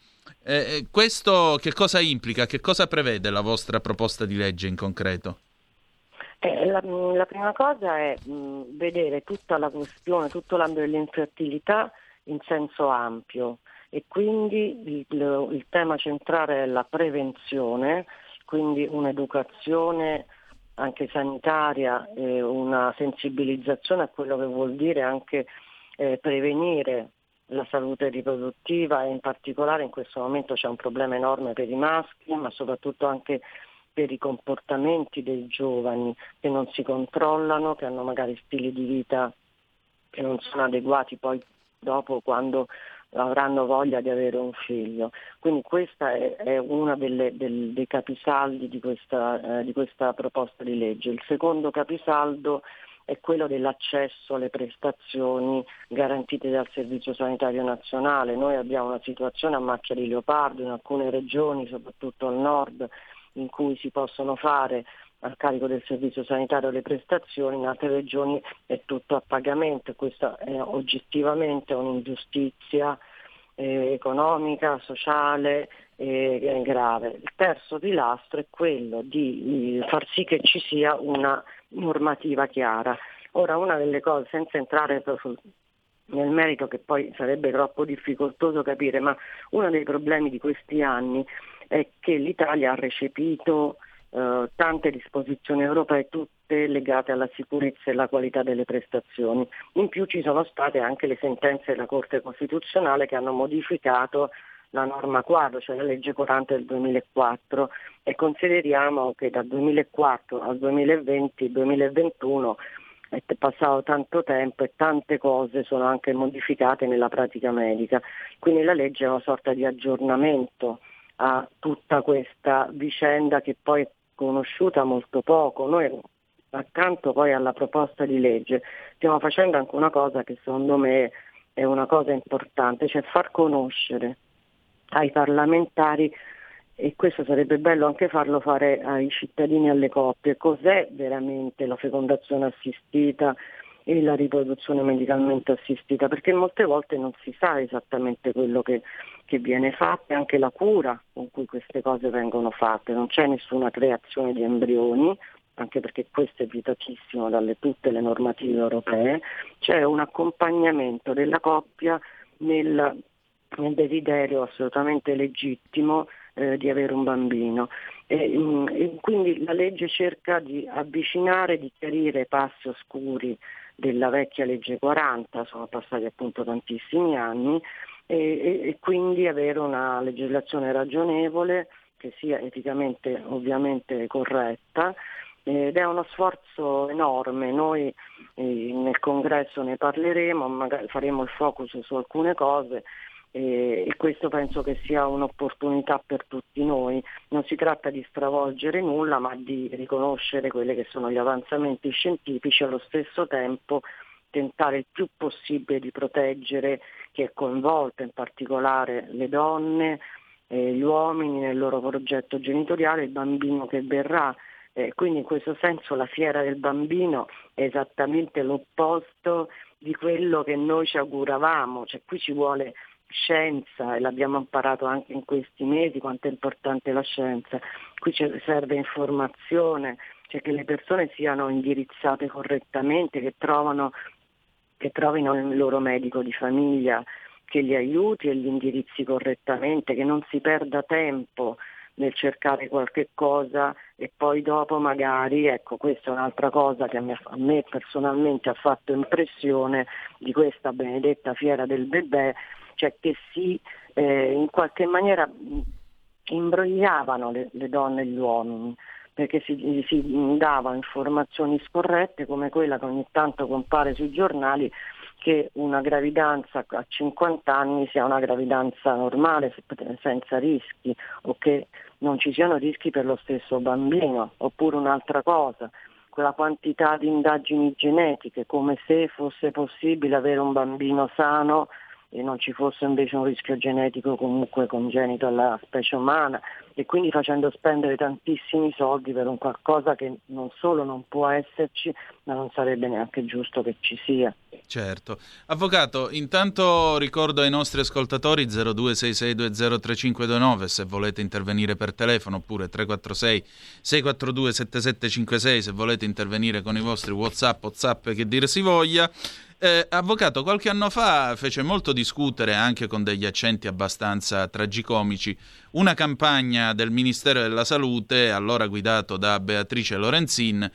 Eh, eh, questo che cosa implica? Che cosa prevede la vostra proposta di legge in concreto? Eh, la, la, prima cosa è mh, vedere tutta la questione, tutto l'ambito dell'infertilità in senso ampio e quindi il, il tema centrale è la prevenzione, quindi un'educazione anche sanitaria, eh, una sensibilizzazione a quello che vuol dire anche eh, prevenire la salute riproduttiva e in particolare in questo momento c'è un problema enorme per i maschi, ma soprattutto anche per i comportamenti dei giovani che non si controllano, che hanno magari stili di vita che non sono adeguati poi dopo quando avranno voglia di avere un figlio. Quindi questo è, è uno dei capisaldi di questa, eh, di questa proposta di legge. Il secondo capisaldo è quello dell'accesso alle prestazioni garantite dal Servizio Sanitario Nazionale. Noi abbiamo una situazione a macchia di leopardo in alcune regioni, soprattutto al nord, in cui si possono fare a carico del servizio sanitario le prestazioni, in altre regioni è tutto a pagamento, questa è oggettivamente un'ingiustizia eh, economica, sociale eh, grave. Il terzo pilastro è quello di far sì che ci sia una normativa chiara. Ora una delle cose, senza entrare nel merito che poi sarebbe troppo difficoltoso capire, ma uno dei problemi di questi anni è che l'Italia ha recepito eh, tante disposizioni europee, tutte legate alla sicurezza e alla qualità delle prestazioni. In più ci sono state anche le sentenze della Corte Costituzionale che hanno modificato la norma quadro, cioè la legge 40 del 2004 e consideriamo che dal 2004 al 2020-2021 è passato tanto tempo e tante cose sono anche modificate nella pratica medica, quindi la legge è una sorta di aggiornamento a tutta questa vicenda che poi è conosciuta molto poco. Noi accanto poi alla proposta di legge stiamo facendo anche una cosa che secondo me è una cosa importante, cioè far conoscere ai parlamentari e questo sarebbe bello anche farlo fare ai cittadini e alle coppie, cos'è veramente la fecondazione assistita e la riproduzione medicalmente assistita, perché molte volte non si sa esattamente quello che, che viene fatto e anche la cura con cui queste cose vengono fatte, non c'è nessuna creazione di embrioni, anche perché questo è vietatissimo dalle tutte le normative europee, c'è un accompagnamento della coppia nel nel desiderio assolutamente legittimo eh, di avere un bambino. E, mh, mm, e quindi la legge cerca di avvicinare, di chiarire i passi oscuri della vecchia legge 40, sono passati appunto tantissimi anni, e, e, e quindi avere una legislazione ragionevole che sia eticamente ovviamente corretta ed è uno sforzo enorme. Noi eh, nel congresso ne parleremo, magari faremo il focus su alcune cose e questo penso che sia un'opportunità per tutti noi. Non si tratta di stravolgere nulla, ma di riconoscere quelli che sono gli avanzamenti scientifici e allo stesso tempo tentare il più possibile di proteggere chi è coinvolto, in particolare le donne, eh, gli uomini nel loro progetto genitoriale, il bambino che verrà. Eh, quindi in questo senso la fiera del bambino è esattamente l'opposto di quello che noi ci auguravamo, cioè qui ci vuole scienza e l'abbiamo imparato anche in questi mesi quanto è importante la scienza, qui serve informazione, cioè che le persone siano indirizzate correttamente, che, trovano, che trovino il loro medico di famiglia, che li aiuti e li indirizzi correttamente, che non si perda tempo nel cercare qualche cosa e poi dopo magari, ecco questa è un'altra cosa che a me, a me personalmente ha fatto impressione di questa benedetta fiera del bebè, cioè che si eh, in qualche maniera imbrogliavano le, le donne e gli uomini perché si, si davano informazioni scorrette come quella che ogni tanto compare sui giornali che una gravidanza a 50 anni sia una gravidanza normale senza rischi o che non ci siano rischi per lo stesso bambino, oppure un'altra cosa, quella quantità di indagini genetiche, come se fosse possibile avere un bambino sano e non ci fosse invece un rischio genetico comunque congenito alla specie umana e quindi facendo spendere tantissimi soldi per un qualcosa che non solo non può esserci ma non sarebbe neanche giusto che ci sia. Certo. Avvocato, intanto ricordo ai nostri ascoltatori 0266203529 se volete intervenire per telefono oppure 346 642 7756 se volete intervenire con i vostri Whatsapp, Whatsapp che dir si voglia. Eh, avvocato, qualche anno fa fece molto discutere, anche con degli accenti abbastanza tragicomici, una campagna del Ministero della Salute, allora guidato da Beatrice Lorenzin,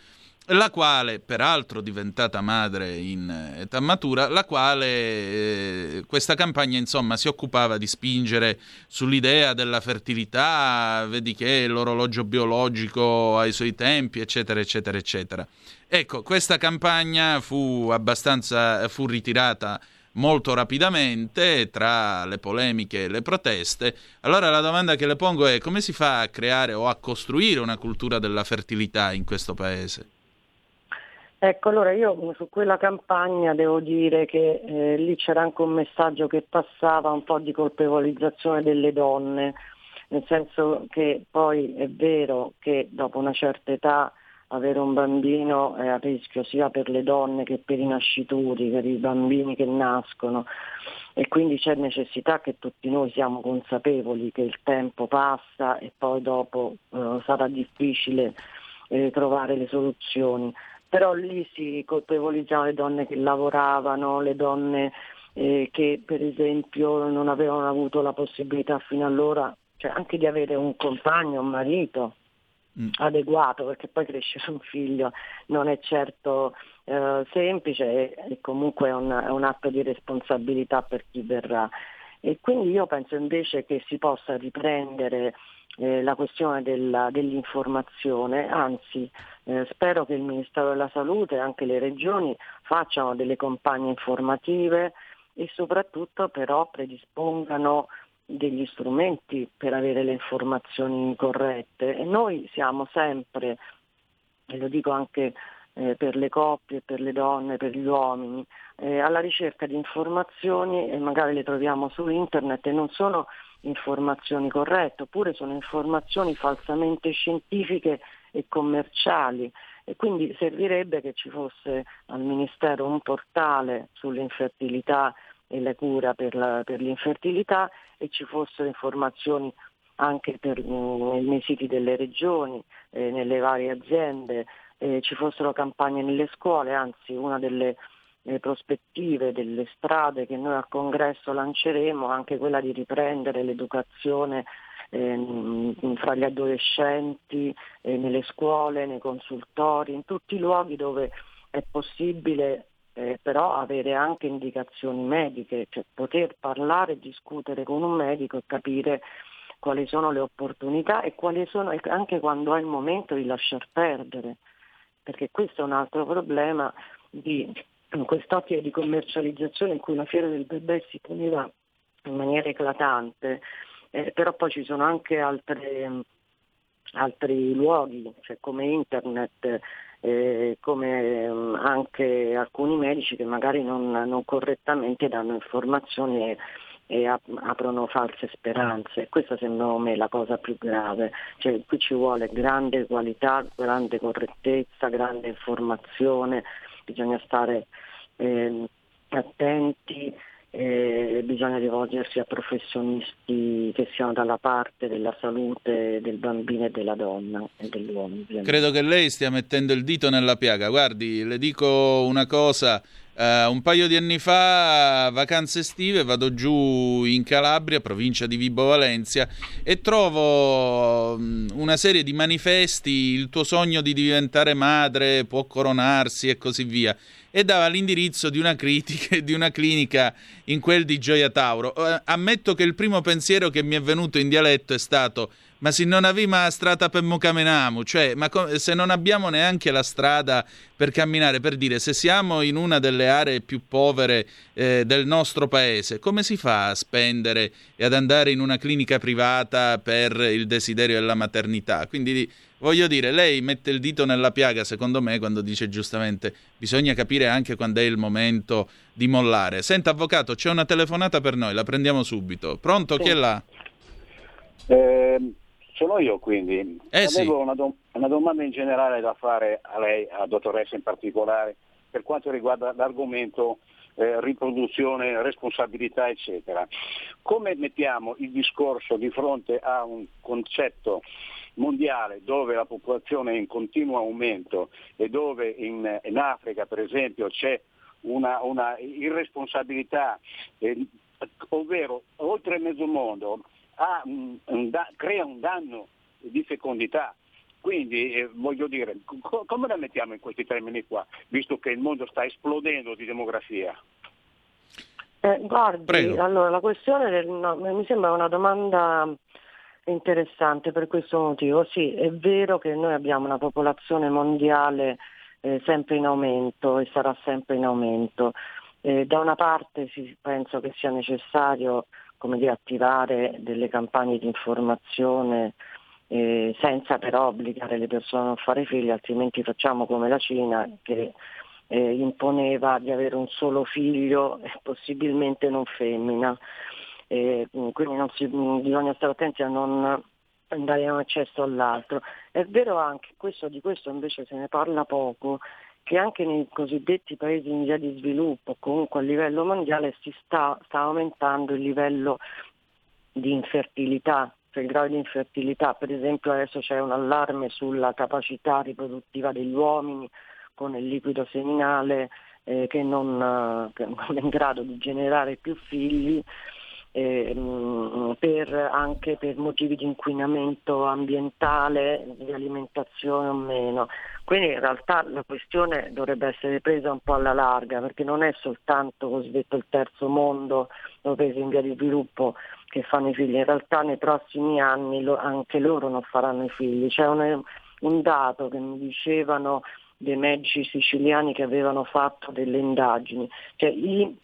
la quale, peraltro diventata madre in età matura, la quale eh, questa campagna insomma si occupava di spingere sull'idea della fertilità, vedi che l'orologio biologico ha i suoi tempi, eccetera, eccetera, eccetera. Ecco, questa campagna fu abbastanza fu ritirata molto rapidamente tra le polemiche e le proteste. Allora la domanda che le pongo è come si fa a creare o a costruire una cultura della fertilità in questo paese? Ecco, allora io su quella campagna devo dire che eh, lì c'era anche un messaggio che passava un po' di colpevolizzazione delle donne, nel senso che poi è vero che dopo una certa età avere un bambino è a rischio sia per le donne che per i nascituri, per i bambini che nascono. E quindi c'è necessità che tutti noi siamo consapevoli che il tempo passa e poi dopo eh, sarà difficile eh, trovare le soluzioni. Però lì si colpevolizzano le donne che lavoravano, le donne eh, che per esempio non avevano avuto la possibilità fino allora cioè anche di avere un compagno, un marito mm. adeguato, perché poi crescere un figlio non è certo eh, semplice e, comunque è un, è un atto di responsabilità per chi verrà. E quindi io penso invece che si possa riprendere eh, la questione della, dell'informazione, anzi eh, spero che il Ministero della Salute e anche le regioni facciano delle campagne informative e soprattutto però predispongano degli strumenti per avere le informazioni corrette. E noi siamo sempre, e lo dico anche eh, per le coppie, per le donne, per gli uomini, eh, alla ricerca di informazioni e magari le troviamo su internet e non sono informazioni corrette, oppure sono informazioni falsamente scientifiche e commerciali. E quindi servirebbe che ci fosse al Ministero un portale sull'infertilità e la cura per, la, per l'infertilità e ci fossero informazioni anche per, mm, nei siti delle regioni, eh, nelle varie aziende, eh, ci fossero campagne nelle scuole, anzi una delle le prospettive delle strade che noi al congresso lanceremo, anche quella di riprendere l'educazione eh, fra gli adolescenti, eh, nelle scuole, nei consultori, in tutti i luoghi dove è possibile eh, però avere anche indicazioni mediche, cioè poter parlare discutere con un medico e capire quali sono le opportunità e quali sono anche quando è il momento di lasciar perdere. Perché questo è un altro problema di quest'ottica di commercializzazione in cui la fiera del bebè si poneva in maniera eclatante, eh, però poi ci sono anche altre, altri luoghi, cioè come internet, eh, come um, anche alcuni medici che magari non, non correttamente danno informazioni e, e ap- aprono false speranze. Questa secondo me è la cosa più grave, cioè, qui ci vuole grande qualità, grande correttezza, grande informazione, bisogna stare eh, attenti eh, bisogna rivolgersi a professionisti che siano dalla parte della salute del bambino e della donna e dell'uomo. Ovviamente. Credo che lei stia mettendo il dito nella piaga. Guardi, le dico una cosa. Uh, un paio di anni fa, vacanze estive, vado giù in Calabria, provincia di Vibo Valencia, e trovo um, una serie di manifesti, il tuo sogno di diventare madre può coronarsi e così via e dava l'indirizzo di una, critica, di una clinica in quel di Gioia Tauro. Eh, ammetto che il primo pensiero che mi è venuto in dialetto è stato ma se non abbiamo la strada per camminamu, cioè ma se non abbiamo neanche la strada per camminare, per dire se siamo in una delle aree più povere eh, del nostro paese, come si fa a spendere e ad andare in una clinica privata per il desiderio della maternità? Quindi voglio dire, lei mette il dito nella piaga, secondo me, quando dice giustamente bisogna capire anche quando è il momento di mollare. Senta, avvocato, c'è una telefonata per noi, la prendiamo subito. Pronto? Chi è là? Eh, sono io quindi. Eh, Avevo sì. una, do- una, domanda in generale da fare a lei, a dottoressa in particolare, per quanto riguarda l'argomento eh, riproduzione, responsabilità, eccetera. Come mettiamo il discorso di fronte a un concetto mondiale dove la popolazione è in continuo aumento e dove in, in Africa, per esempio, c'è una, una irresponsabilità, eh, ovvero oltre mezzo mondo un, un da- crea un danno di fecondità. Quindi eh, voglio dire, co- come la mettiamo in questi termini qua, visto che il mondo sta esplodendo di demografia? Eh, guardi, allora, la questione del, no, mi sembra una domanda interessante per questo motivo. Sì, è vero che noi abbiamo una popolazione mondiale eh, sempre in aumento e sarà sempre in aumento. Eh, da una parte sì, penso che sia necessario come dire, attivare delle campagne di informazione eh, senza però obbligare le persone a non fare figli, altrimenti facciamo come la Cina che eh, imponeva di avere un solo figlio e possibilmente non femmina. Eh, quindi si, bisogna stare attenti a non andare in un eccesso all'altro. È vero anche, questo, di questo invece se ne parla poco, che anche nei cosiddetti paesi in via di sviluppo, comunque a livello mondiale, si sta, sta aumentando il livello di infertilità, cioè il grado di infertilità. Per esempio adesso c'è un allarme sulla capacità riproduttiva degli uomini con il liquido seminale eh, che, non, che non è in grado di generare più figli eh, per, anche per motivi di inquinamento ambientale, di alimentazione o meno. Quindi in realtà la questione dovrebbe essere presa un po' alla larga perché non è soltanto cosiddetto il terzo mondo o paesi in via di sviluppo che fanno i figli, in realtà nei prossimi anni lo, anche loro non faranno i figli. C'è un, un dato che mi dicevano dei medici siciliani che avevano fatto delle indagini, cioè i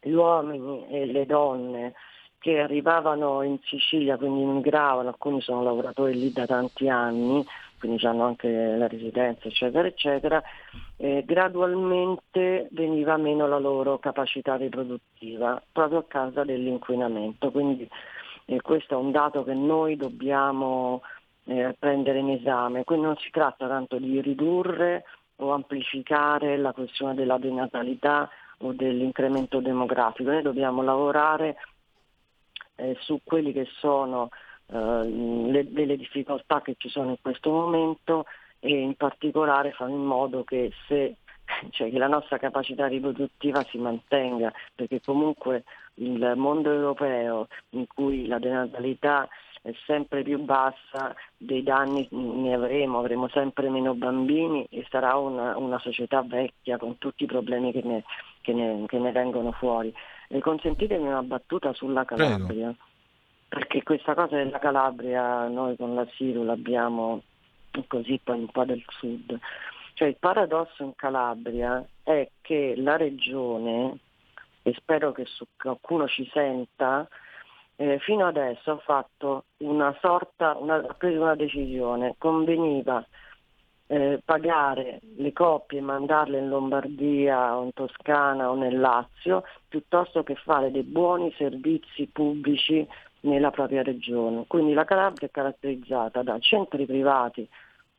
gli uomini e le donne che arrivavano in Sicilia, quindi immigravano, alcuni sono lavoratori lì da tanti anni, quindi hanno anche la residenza, eccetera, eccetera, eh, gradualmente veniva meno la loro capacità riproduttiva proprio a causa dell'inquinamento. Quindi eh, questo è un dato che noi dobbiamo eh, prendere in esame. Quindi non si tratta tanto di ridurre o amplificare la questione della denatalità o dell'incremento demografico. Noi dobbiamo lavorare eh, su quelli che sono eh, le, delle difficoltà che ci sono in questo momento e in particolare fare in modo che, se, cioè, che la nostra capacità riproduttiva si mantenga, perché comunque il mondo europeo in cui la denatalità è sempre più bassa, dei danni ne avremo, avremo sempre meno bambini e sarà una, una società vecchia con tutti i problemi che ne, che ne, che ne vengono fuori. E consentitemi una battuta sulla Calabria, Prego. perché questa cosa della Calabria noi con la Siru l'abbiamo così poi un po' del sud. Cioè il paradosso in Calabria è che la regione, e spero che qualcuno ci senta, eh, fino adesso ha fatto una sorta, una, ha preso una decisione, conveniva eh, pagare le coppie e mandarle in Lombardia o in Toscana o nel Lazio piuttosto che fare dei buoni servizi pubblici nella propria regione. Quindi la Calabria è caratterizzata da centri privati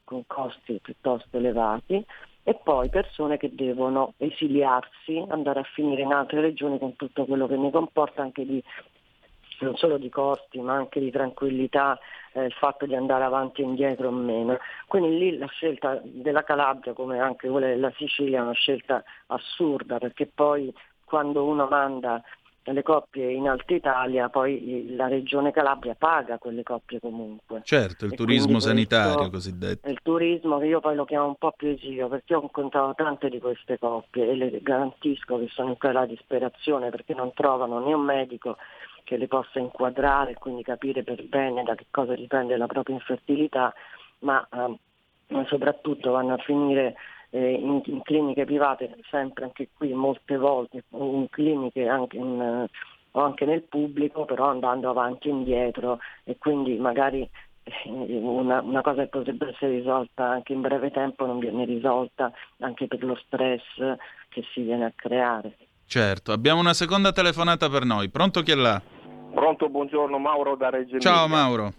con costi piuttosto elevati e poi persone che devono esiliarsi, andare a finire in altre regioni con tutto quello che ne comporta anche di non solo di costi ma anche di tranquillità, eh, il fatto di andare avanti e indietro o meno. Quindi lì la scelta della Calabria come anche quella della Sicilia è una scelta assurda perché poi quando uno manda le coppie in Alta Italia, poi la regione Calabria paga quelle coppie comunque. Certo, il e turismo sanitario cosiddetto. Il turismo che io poi lo chiamo un po' più esio, perché ho incontrato tante di queste coppie e le garantisco che sono in quella disperazione perché non trovano né un medico che le possa inquadrare e quindi capire per bene da che cosa dipende la propria infertilità, ma eh, soprattutto vanno a finire eh, in, in, cliniche private, sempre anche qui molte volte, in cliniche anche in, o anche nel pubblico, però andando avanti e indietro e quindi magari eh, una, una, cosa che potrebbe essere risolta anche in breve tempo non viene risolta anche per lo stress che si viene a creare. Certo, abbiamo una seconda telefonata per noi. Pronto chi è là? Pronto, buongiorno, Mauro da Reggio Ciao Mauro.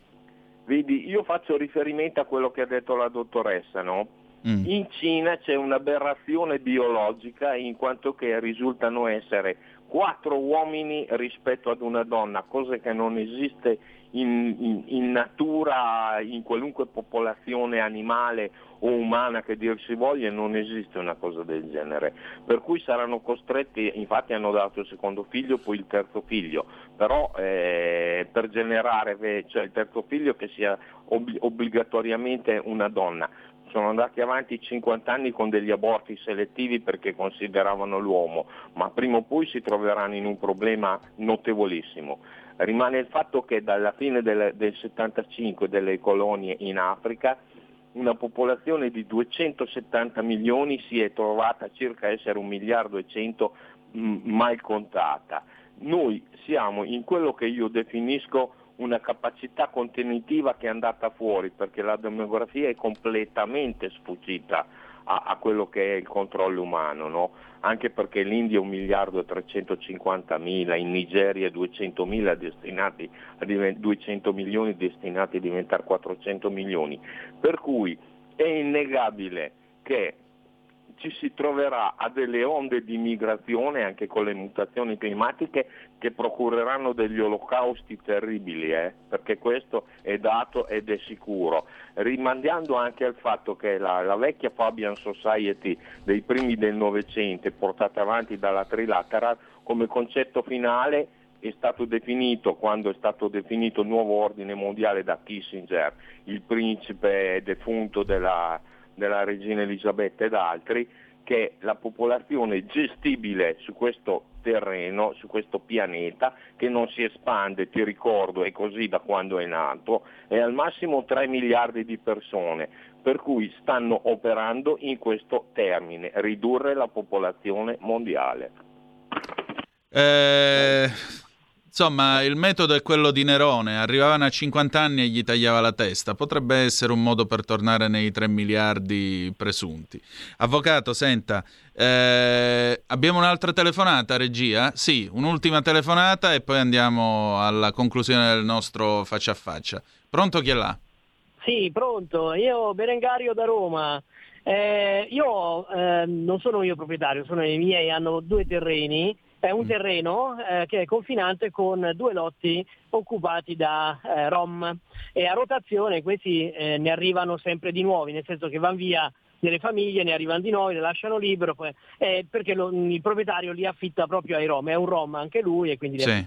Vedi, io faccio riferimento a quello che ha detto la dottoressa, no? Mm. In Cina c'è un'aberrazione biologica in quanto che risultano essere quattro uomini rispetto ad una donna, cosa che non esiste in, in, in, natura, in qualunque popolazione animale o umana che dir si voglia, non esiste una cosa del genere. Per cui saranno costretti, infatti hanno dato il secondo figlio, poi il terzo figlio, però eh, per generare, cioè il terzo figlio che sia ob- obbligatoriamente una donna sono andati avanti 50 anni con degli aborti selettivi perché consideravano l'uomo, ma prima o poi si troveranno in un problema notevolissimo. Rimane il fatto che dalla fine del, del 75 delle colonie in Africa una popolazione di 270 milioni si è trovata circa essere un miliardo e cento mm, mal contata. Noi siamo in quello che io definisco una capacità contenitiva che è andata fuori perché la demografia è completamente sfuggita a, a quello che è il controllo umano, no? anche perché l'India è un miliardo e 350 mila, in Nigeria 200, destinati a, 200 milioni destinati a diventare 400 milioni, per cui è innegabile che ci si troverà a delle onde di migrazione anche con le mutazioni climatiche che procureranno degli olocausti terribili, eh? perché questo è dato ed è sicuro, rimandando anche al fatto che la, la vecchia Fabian Society dei primi del Novecento, portata avanti dalla Trilateral, come concetto finale è stato definito quando è stato definito il nuovo ordine mondiale da Kissinger, il principe defunto della, della regina Elisabetta ed altri, che la popolazione gestibile su questo terreno, su questo pianeta, che non si espande, ti ricordo, è così da quando è nato, è al massimo 3 miliardi di persone, per cui stanno operando in questo termine, ridurre la popolazione mondiale. Eh, Insomma, il metodo è quello di Nerone, arrivavano a 50 anni e gli tagliava la testa. Potrebbe essere un modo per tornare nei 3 miliardi presunti. Avvocato, senta, eh, abbiamo un'altra telefonata, regia? Sì, un'ultima telefonata e poi andiamo alla conclusione del nostro faccia a faccia. Pronto chi è là? Sì, pronto. Io Berengario da Roma. Eh, io eh, non sono io proprietario, sono i miei, hanno due terreni è un mm. terreno eh, che è confinante con due lotti occupati da eh, Rom e a rotazione questi eh, ne arrivano sempre di nuovi, nel senso che vanno via delle famiglie, ne arrivano di nuovi, le lasciano libero, poi, eh, perché lo, il proprietario li affitta proprio ai Rom, è un Rom anche lui e quindi... Sì.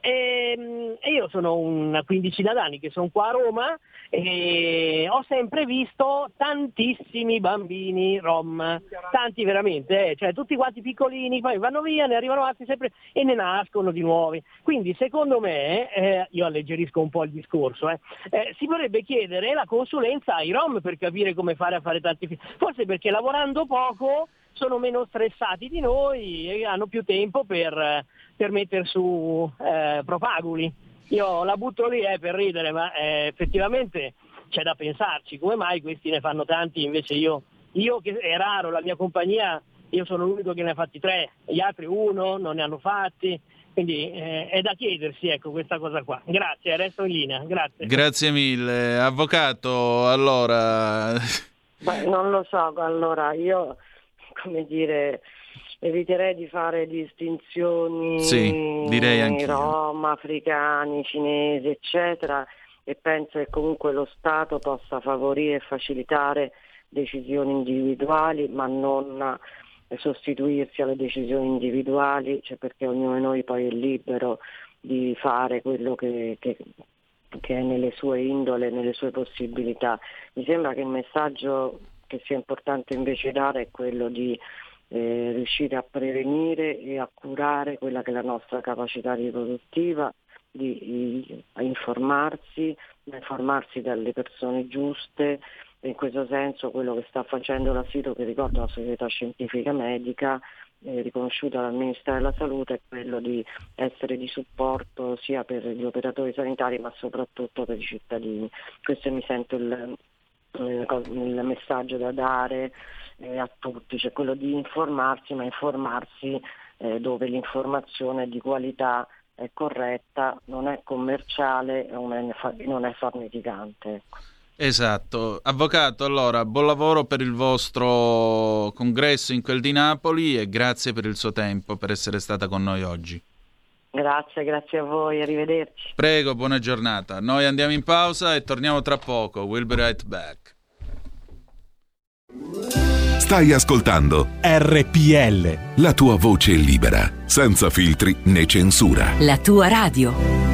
E, e, io sono una quindicina d'anni che sono qua a Roma e ho sempre visto tantissimi bambini rom, tanti veramente, eh, cioè tutti quanti piccolini, poi vanno via, ne arrivano altri sempre e ne nascono di nuovi. Quindi secondo me, eh, io alleggerisco un po' il discorso, eh, eh si vorrebbe chiedere la consulenza ai rom per capire come fare a fare tanti figli. Forse perché lavorando poco sono meno stressati di noi e hanno più tempo per, per mettere su eh, propaguli. Io la butto lì eh, per ridere, ma eh, effettivamente c'è da pensarci. Come mai questi ne fanno tanti, invece io, io che è raro, la mia compagnia, io sono l'unico che ne ha fatti tre, gli altri uno non ne hanno fatti. Quindi eh, è da chiedersi ecco, questa cosa qua. Grazie, resto in linea. Grazie. Grazie mille. Avvocato, allora... Beh, non lo so, allora io, come dire, eviterei di fare distinzioni sì, direi rom, africani, cinesi, eccetera, e penso che comunque lo Stato possa favorire e facilitare decisioni individuali, ma non sostituirsi alle decisioni individuali, cioè perché ognuno di noi poi è libero di fare quello che, che, che è nelle sue indole, nelle sue possibilità. Mi sembra che il messaggio che sia importante invece dare è quello di eh, riuscire a prevenire e a curare quella che è la nostra capacità riproduttiva, di, di a informarsi, a informarsi dalle persone giuste, in questo senso quello che sta facendo la SITO, che ricorda una società scientifica medica, eh, riconosciuta dal Ministero della Salute, è quello di essere di supporto sia per gli operatori sanitari ma soprattutto per i cittadini. Questo mi sento il, il, il messaggio da dare eh, a tutti, cioè quello di informarsi, ma informarsi eh, dove l'informazione di qualità è corretta, non è commerciale e non è, non è farneticante. Ecco. Esatto. Avvocato, allora, buon lavoro per il vostro congresso in quel di Napoli e grazie per il suo tempo, per essere stata con noi oggi. Grazie, grazie a voi, arrivederci. Prego, buona giornata. Noi andiamo in pausa e torniamo tra poco. We'll be right back. Stai ascoltando RPL. La tua voce libera, senza filtri né censura. La tua radio.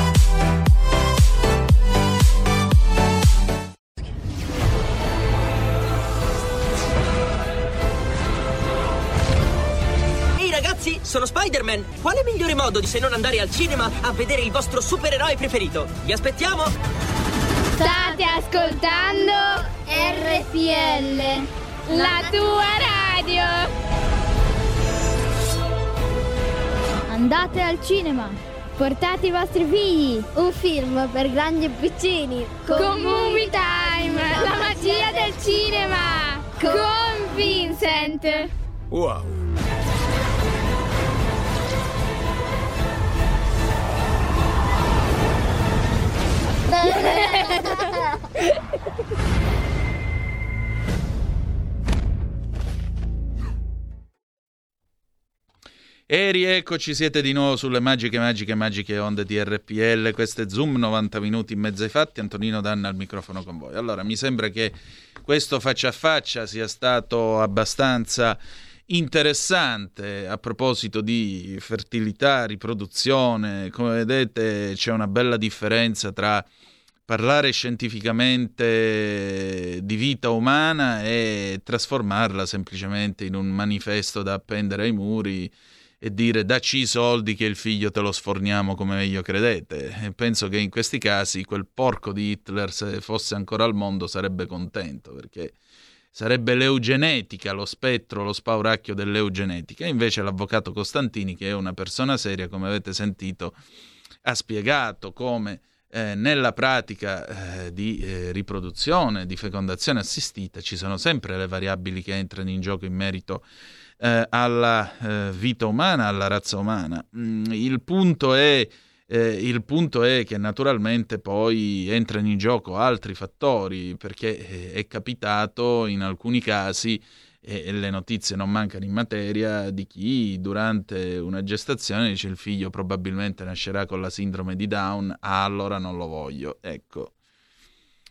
Sono Spider-Man. Quale migliore modo di se non andare al cinema a vedere il vostro supereroe preferito? Vi aspettiamo! State ascoltando RPL, la tua radio. Andate al cinema. Portate i vostri figli. Un film per grandi e piccini. Con Movie Time, la magia del cinema. Con Vincent. Wow. E rieccoci, siete di nuovo sulle magiche, magiche, magiche onde di RPL. Questo è Zoom, 90 minuti in mezzo ai fatti. Antonino Danna al microfono con voi. Allora, mi sembra che questo faccia a faccia sia stato abbastanza interessante a proposito di fertilità, riproduzione. Come vedete, c'è una bella differenza tra parlare scientificamente di vita umana e trasformarla semplicemente in un manifesto da appendere ai muri e dire dacci i soldi che il figlio te lo sforniamo come meglio credete. E penso che in questi casi quel porco di Hitler, se fosse ancora al mondo, sarebbe contento perché sarebbe l'eugenetica, lo spettro, lo spauracchio dell'eugenetica. Invece l'avvocato Costantini, che è una persona seria, come avete sentito, ha spiegato come eh, nella pratica eh, di eh, riproduzione, di fecondazione assistita, ci sono sempre le variabili che entrano in gioco in merito eh, alla eh, vita umana, alla razza umana. Mm, il punto è eh, il punto è che naturalmente poi entrano in gioco altri fattori, perché eh, è capitato in alcuni casi, e le notizie non mancano in materia, di chi durante una gestazione dice il figlio probabilmente nascerà con la sindrome di Down, ah, allora non lo voglio. Ecco.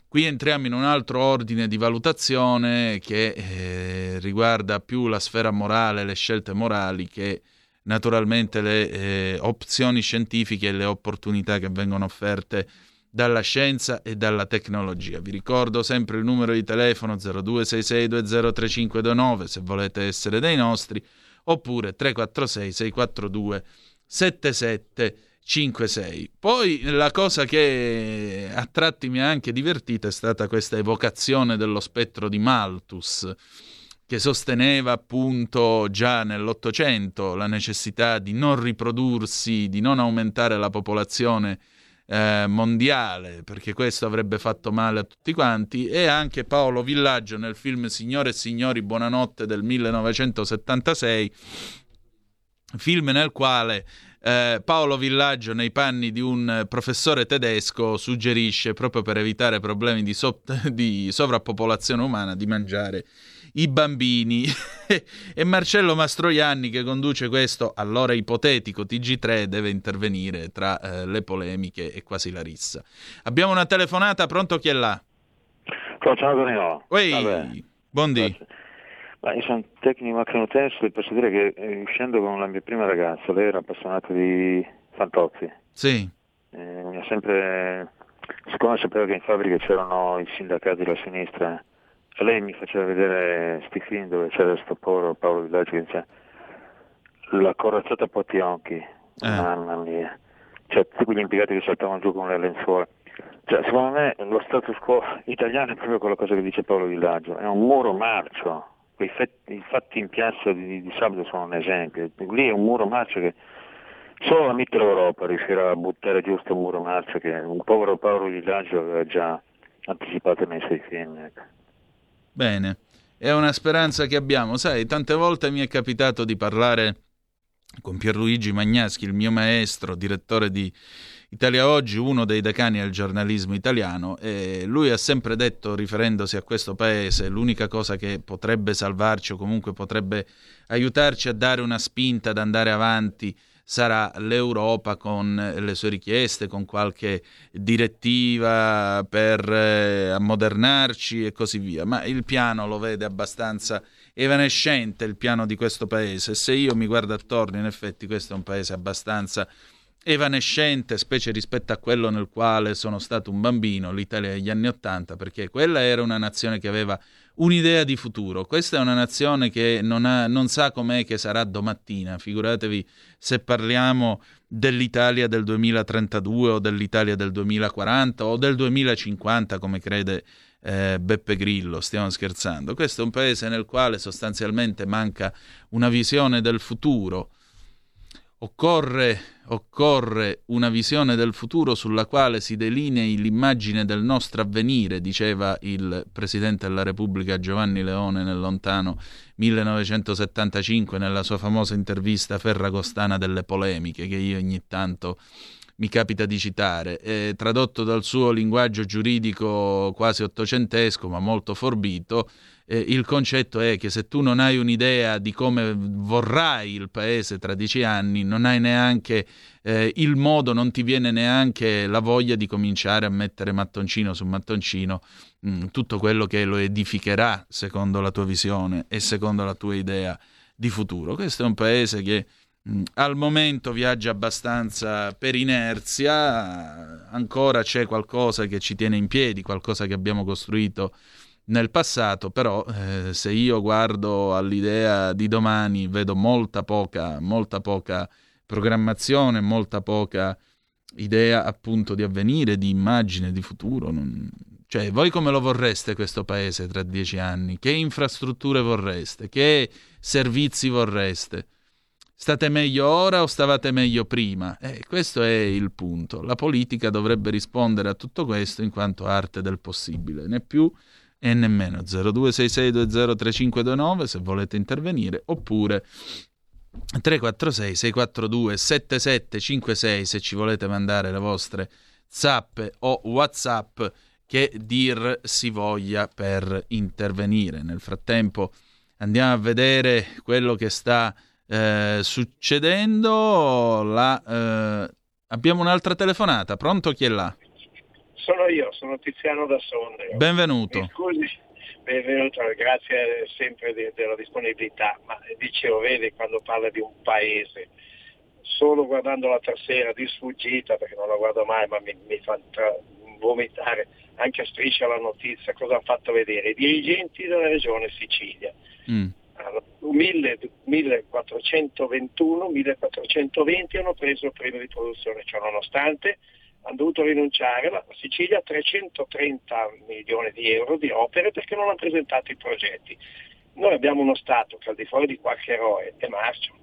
Qui entriamo in un altro ordine di valutazione che eh, riguarda più la sfera morale, le scelte morali che naturalmente le eh, opzioni scientifiche e le opportunità che vengono offerte dalla scienza e dalla tecnologia. Vi ricordo sempre il numero di telefono 0266203529 se volete essere dei nostri oppure 346 642 7756. Poi la cosa che a tratti mi ha anche divertito è stata questa evocazione dello spettro di Malthus che sosteneva appunto già nell'Ottocento la necessità di non riprodursi, di non aumentare la popolazione eh, mondiale, perché questo avrebbe fatto male a tutti quanti, e anche Paolo Villaggio nel film Signore e Signori Buonanotte del 1976, film nel quale eh, Paolo Villaggio nei panni di un professore tedesco suggerisce proprio per evitare problemi di, so- di sovrappopolazione umana di mangiare i bambini. e Marcello Mastroianni che conduce questo allora ipotetico TG3 deve intervenire tra eh, le polemiche e quasi la rissa. Abbiamo una telefonata, pronto chi è là? Ciao Antonio. Ehi, buondì. Ma io sono tecnico macchino test e posso dire che eh, uscendo con la mia prima ragazza, lei era appassionata di fantozzi. Sì. Eh, mi ha sempre, siccome sapeva che in fabbrica c'erano i sindacati della sinistra, lei mi faceva vedere sti film dove c'era questo povero Paolo Villaggio che diceva la corazzata a Pottionchi, eh. mamma mia, cioè tutti quegli impiegati che saltavano giù con le lenzuola. Cioè, secondo me lo status quo italiano è proprio quella cosa che dice Paolo Villaggio, è un muro marcio. I fatti, i fatti in piazza di, di, sabato sono un esempio. Lì è un muro marcio che solo la Mitteleuropa riuscirà a buttare giù questo muro marcio che un povero Paolo Villaggio aveva già anticipato nei suoi film. Ecco. Bene, è una speranza che abbiamo. Sai, tante volte mi è capitato di parlare con Pierluigi Magnaschi, il mio maestro, direttore di Italia Oggi, uno dei decani al giornalismo italiano, e lui ha sempre detto, riferendosi a questo paese, l'unica cosa che potrebbe salvarci o comunque potrebbe aiutarci a dare una spinta ad andare avanti sarà l'Europa con le sue richieste, con qualche direttiva per eh, ammodernarci e così via, ma il piano lo vede abbastanza evanescente, il piano di questo paese. Se io mi guardo attorno, in effetti questo è un paese abbastanza evanescente, specie rispetto a quello nel quale sono stato un bambino, l'Italia degli anni Ottanta, perché quella era una nazione che aveva un'idea di futuro. Questa è una nazione che non, ha, non sa com'è che sarà domattina. Figuratevi se parliamo dell'Italia del 2032 o dell'Italia del 2040 o del 2050, come crede eh, Beppe Grillo. Stiamo scherzando. Questo è un paese nel quale sostanzialmente manca una visione del futuro Occorre, occorre, una visione del futuro sulla quale si delinei l'immagine del nostro avvenire, diceva il Presidente della Repubblica Giovanni Leone nel lontano 1975 nella sua famosa intervista ferragostana delle polemiche, che io ogni tanto mi capita di citare, eh, tradotto dal suo linguaggio giuridico quasi ottocentesco ma molto forbito, eh, il concetto è che se tu non hai un'idea di come vorrai il paese tra dieci anni, non hai neanche eh, il modo, non ti viene neanche la voglia di cominciare a mettere mattoncino su mattoncino mh, mm, tutto quello che lo edificherà secondo la tua visione e secondo la tua idea di futuro. Questo è un paese che mh, mm, al momento viaggia abbastanza per inerzia, ancora c'è qualcosa che ci tiene in piedi, qualcosa che abbiamo costruito nel passato, però eh, se io guardo all'idea di domani vedo molta poca, molta poca programmazione, molta poca idea appunto di avvenire, di immagine, di futuro. Non... Cioè, voi come lo vorreste questo paese tra dieci anni? Che infrastrutture vorreste? Che servizi vorreste? State meglio ora o stavate meglio prima? Eh, questo è il punto. La politica dovrebbe rispondere a tutto questo in quanto arte del possibile, né più e nemmeno 0266203529 se volete intervenire oppure 346 642 7756 se ci volete mandare le vostre zappe o whatsapp che dir si voglia per intervenire. Nel frattempo andiamo a vedere quello che sta eh, succedendo. La, eh, abbiamo un'altra telefonata, pronto chi è là? Sono io, sono Tiziano da Sondrio. Benvenuto. Mi scusi, benvenuto, grazie sempre de- della disponibilità, ma dicevo, vedi quando parla di un paese, solo guardando la tastiera di sfuggita, perché non la guardo mai, ma mi, mi fa tra- vomitare, anche a striscia la notizia, cosa hanno fatto vedere? I dirigenti della regione Sicilia. Mm. 1421, 1420 hanno preso il premio di produzione, ciò nonostante hanno dovuto rinunciare, la Sicilia a 330 milioni di euro di opere perché non hanno presentato i progetti. Noi abbiamo uno Stato che al di fuori di qualche eroe è marcio,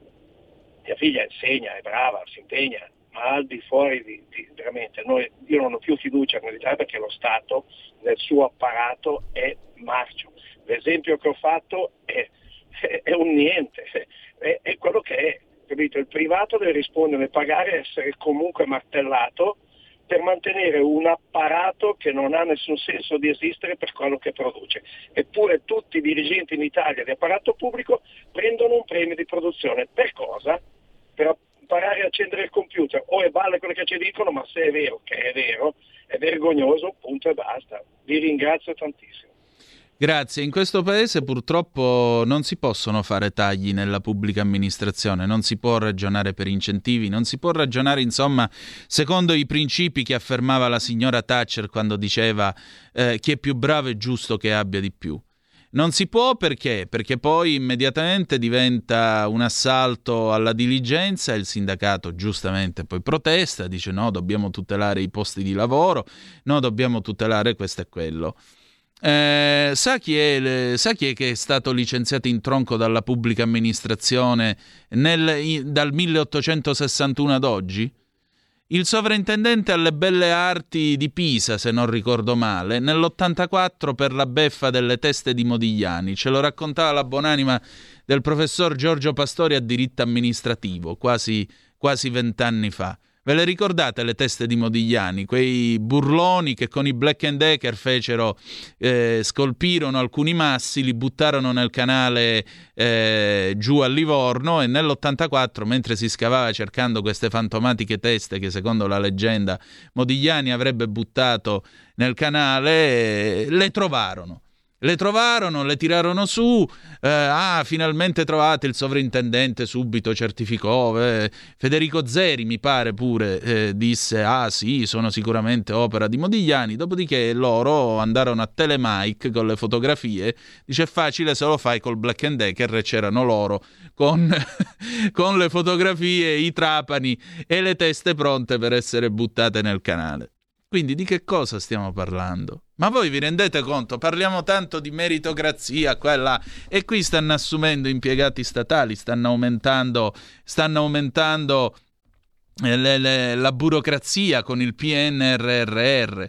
mia figlia insegna, è brava, si impegna, ma al di fuori di, di veramente, noi, io non ho più fiducia nell'Italia perché lo Stato nel suo apparato è marcio. L'esempio che ho fatto è, è, è un niente, è, è, quello che è. Capito? Il privato deve rispondere, pagare essere comunque martellato per mantenere un apparato che non ha nessun senso di esistere per quello che produce. Eppure tutti i dirigenti in Italia di apparato pubblico prendono un premio di produzione. Per cosa? Per imparare a accendere il computer. O è balle quello che ci dicono, ma se è vero, che è vero, è vergognoso, punto e basta. Vi ringrazio tantissimo. Grazie. In questo paese purtroppo non si possono fare tagli nella pubblica amministrazione, non si può ragionare per incentivi, non si può ragionare, insomma, secondo i principi che affermava la signora Thatcher quando diceva eh, chi è più bravo è giusto che abbia di più. Non si può perché? Perché poi immediatamente diventa un assalto alla diligenza e il sindacato giustamente poi protesta, dice no, dobbiamo tutelare i posti di lavoro, no, dobbiamo tutelare questo e quello. Eh, sa, chi è, sa, chi è, che è stato licenziato in tronco dalla pubblica amministrazione nel, dal 1861 ad oggi? Il sovrintendente alle belle arti di Pisa, se non ricordo male, nell'84 per la beffa delle teste di Modigliani. Ce lo raccontava la buonanima del professor Giorgio Pastori a diritto amministrativo, quasi vent'anni fa. Ve le ricordate le teste di Modigliani? Quei burloni che con i Black and Decker fecero, eh, scolpirono alcuni massi, li buttarono nel canale eh, giù a Livorno e nell'84, mentre si scavava cercando queste fantomatiche teste che secondo la leggenda Modigliani avrebbe buttato nel canale, eh, le trovarono. Le trovarono, le tirarono su, eh, ah, finalmente trovate il sovrintendente, subito certificò. Eh, Federico Zeri, mi pare pure, eh, disse, ah sì, sono sicuramente opera di Modigliani. Dopodiché loro andarono a Telemike con le fotografie, dice facile se lo fai col Black and Decker e c'erano loro con, con le fotografie, i trapani e le teste pronte per essere buttate nel canale. Quindi di che cosa stiamo parlando? Ma voi vi rendete conto? Parliamo tanto di meritocrazia, quella, e qui stanno assumendo impiegati statali, stanno aumentando, stanno aumentando eh, le, le, la burocrazia con il PNRRR.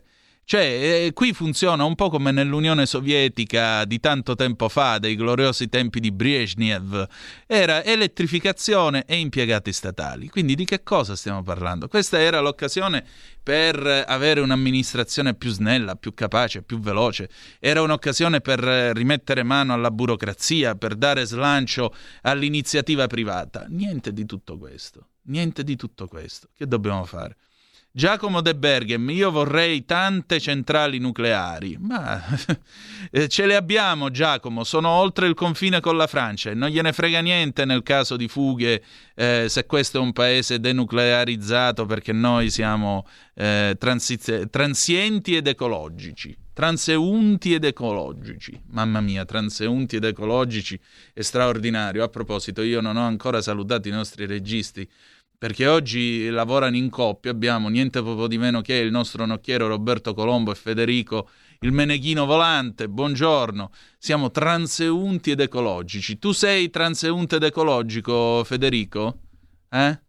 Cioè, eh, qui funziona un po' come nell'Unione Sovietica di tanto tempo fa, dei gloriosi tempi di Brezhnev. Era elettrificazione e impiegati statali. Quindi di che cosa stiamo parlando? Questa era l'occasione per avere un'amministrazione più snella, più capace, più veloce. Era un'occasione per rimettere mano alla burocrazia, per dare slancio all'iniziativa privata. Niente di tutto questo. Niente di tutto questo. Che dobbiamo fare? Giacomo De Berghem, io vorrei tante centrali nucleari, ma eh, ce le abbiamo Giacomo, sono oltre il confine con la Francia e non gliene frega niente nel caso di fughe eh, se questo è un paese denuclearizzato perché noi siamo eh, transiz- transienti ed ecologici. Transeunti ed ecologici, mamma mia, transeunti ed ecologici è straordinario. A proposito, io non ho ancora salutato i nostri registi perché oggi lavorano in coppia, abbiamo niente proprio di meno che il nostro nocchiero Roberto Colombo e Federico il meneghino volante, buongiorno, siamo transeunti ed ecologici. Tu sei transeunte ed ecologico, Federico? Eh?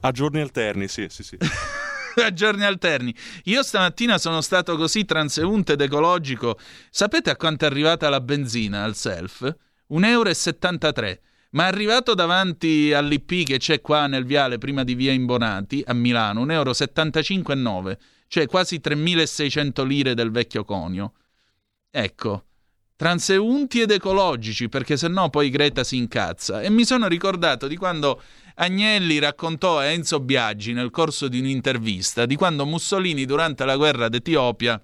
A giorni alterni, sì, sì, sì. a giorni alterni. Io stamattina sono stato così transeunte ed ecologico. Sapete a quanto è arrivata la benzina al self? 1,73 euro. Ma arrivato davanti all'IP che c'è qua nel viale prima di via Imbonati a Milano, 1,75 euro, cioè quasi 3.600 lire del vecchio conio. Ecco, transeunti ed ecologici, perché sennò poi Greta si incazza. E mi sono ricordato di quando Agnelli raccontò a Enzo Biaggi nel corso di un'intervista di quando Mussolini durante la guerra d'Etiopia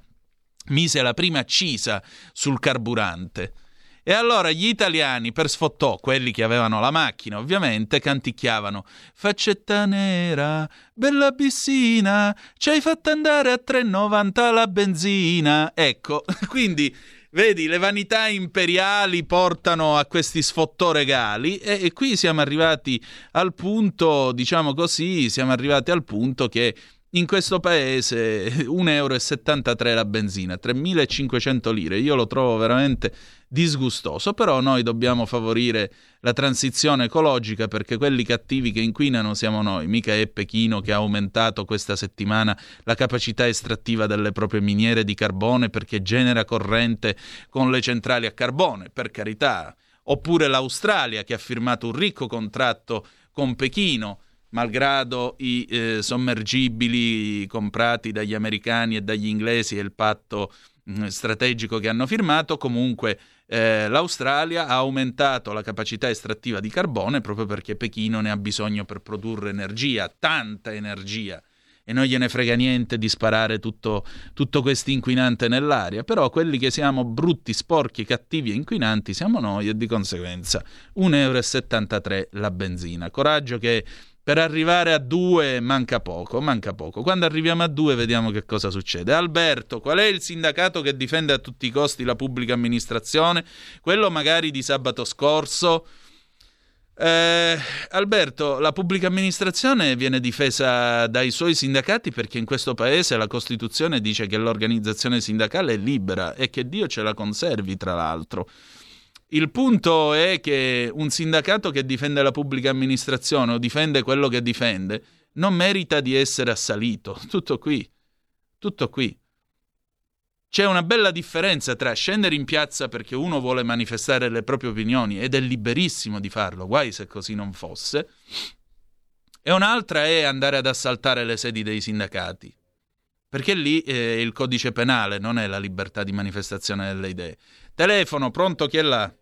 mise la prima accisa sul carburante. E allora gli italiani, per sfottò, quelli che avevano la macchina ovviamente, canticchiavano Faccetta nera, bella piscina, ci hai fatto andare a 3,90 la benzina. Ecco, quindi vedi, le vanità imperiali portano a questi sfottò regali e, e qui siamo arrivati al punto, diciamo così, siamo arrivati al punto che in questo paese 1,73 euro la benzina, 3.500 lire. Io lo trovo veramente disgustoso, però noi dobbiamo favorire la transizione ecologica perché quelli cattivi che inquinano siamo noi, mica è Pechino che ha aumentato questa settimana la capacità estrattiva delle proprie miniere di carbone perché genera corrente con le centrali a carbone, per carità, oppure l'Australia che ha firmato un ricco contratto con Pechino malgrado i eh, sommergibili comprati dagli americani e dagli inglesi e il patto mh, mm, strategico che hanno firmato, comunque eh, l'Australia ha aumentato la capacità estrattiva di carbone proprio perché Pechino ne ha bisogno per produrre energia, tanta energia. E non gliene frega niente di sparare tutto, tutto questo inquinante nell'aria, però quelli che siamo brutti, sporchi, cattivi e inquinanti siamo noi e di conseguenza 1,73 euro la benzina. Coraggio che per arrivare a due manca poco, manca poco. Quando arriviamo a due vediamo che cosa succede. Alberto, qual è il sindacato che difende a tutti i costi la pubblica amministrazione? Quello magari di sabato scorso? Eh, Alberto, la pubblica amministrazione viene difesa dai suoi sindacati perché in questo paese la Costituzione dice che l'organizzazione sindacale è libera e che Dio ce la conservi, tra l'altro. Il punto è che un sindacato che difende la pubblica amministrazione o difende quello che difende non merita di essere assalito. Tutto qui. Tutto qui. C'è una bella differenza tra scendere in piazza perché uno vuole manifestare le proprie opinioni ed è liberissimo di farlo, guai se così non fosse, e un'altra è andare ad assaltare le sedi dei sindacati. Perché lì eh, il codice penale non è la libertà di manifestazione delle idee. Telefono, pronto chi è là?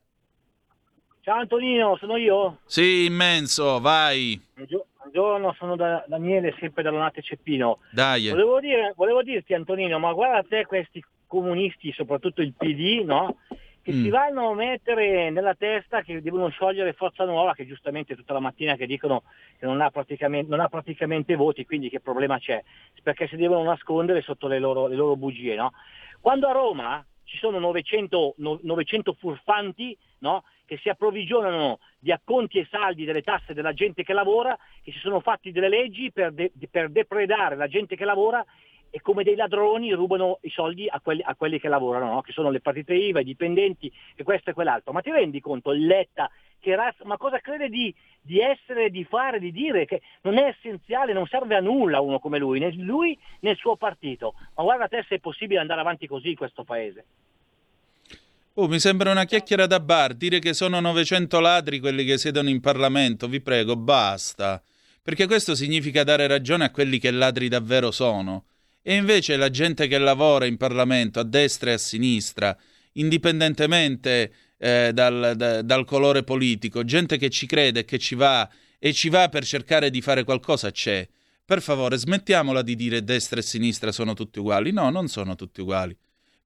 Ciao Antonino, sono io? Sì, immenso, vai. Buongiorno, sono da Daniele, sempre da Lonate Ceppino. Dai. Volevo, dire, volevo dirti Antonino, ma guarda te questi comunisti, soprattutto il PD, no? Che mm. si vanno a mettere nella testa che devono sciogliere Forza Nuova, che giustamente tutta la mattina che dicono che non ha praticamente, non ha praticamente voti, quindi che problema c'è? Perché si devono nascondere sotto le loro, le loro bugie, no? Quando a Roma ci sono 900, 900 furfanti, no? Che si approvvigionano di acconti e saldi delle tasse della gente che lavora, che si sono fatti delle leggi per, de- per depredare la gente che lavora e come dei ladroni rubano i soldi a quelli, a quelli che lavorano, no? che sono le partite IVA, i dipendenti e questo e quell'altro. Ma ti rendi conto, Letta, che razza, ma cosa crede di, di, essere, di fare, di dire? Che non è essenziale, non serve a nulla uno come lui, né lui né il suo partito. Ma guarda te se è possibile andare avanti così in questo paese. Oh, mi sembra una chiacchiera da bar, dire che sono 900 ladri quelli che siedono in Parlamento, vi prego, basta. Perché questo significa dare ragione a quelli che ladri davvero sono. E invece la gente che lavora in Parlamento, a destra e a sinistra, indipendentemente eh, dal, da, dal colore politico, gente che ci crede e che ci va e ci va per cercare di fare qualcosa c'è. Per favore, smettiamola di dire destra e sinistra sono tutti uguali. No, non sono tutti uguali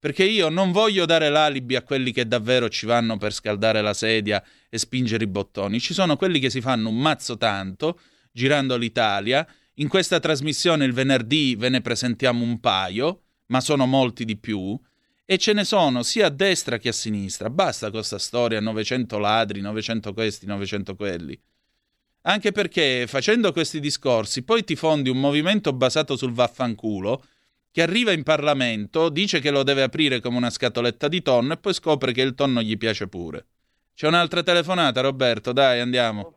perché io non voglio dare l'alibi a quelli che davvero ci vanno per scaldare la sedia e spingere i bottoni. Ci sono quelli che si fanno un mazzo tanto girando l'Italia. In questa trasmissione il venerdì ve ne presentiamo un paio, ma sono molti di più. E ce ne sono sia a destra che a sinistra. Basta con questa storia: 900 ladri, 900 questi, 900 quelli. Anche perché facendo questi discorsi poi ti fondi un movimento basato sul vaffanculo che arriva in Parlamento, dice che lo deve aprire come una scatoletta di tonno e poi scopre che il tonno gli piace pure. C'è un'altra telefonata, Roberto, dai, andiamo.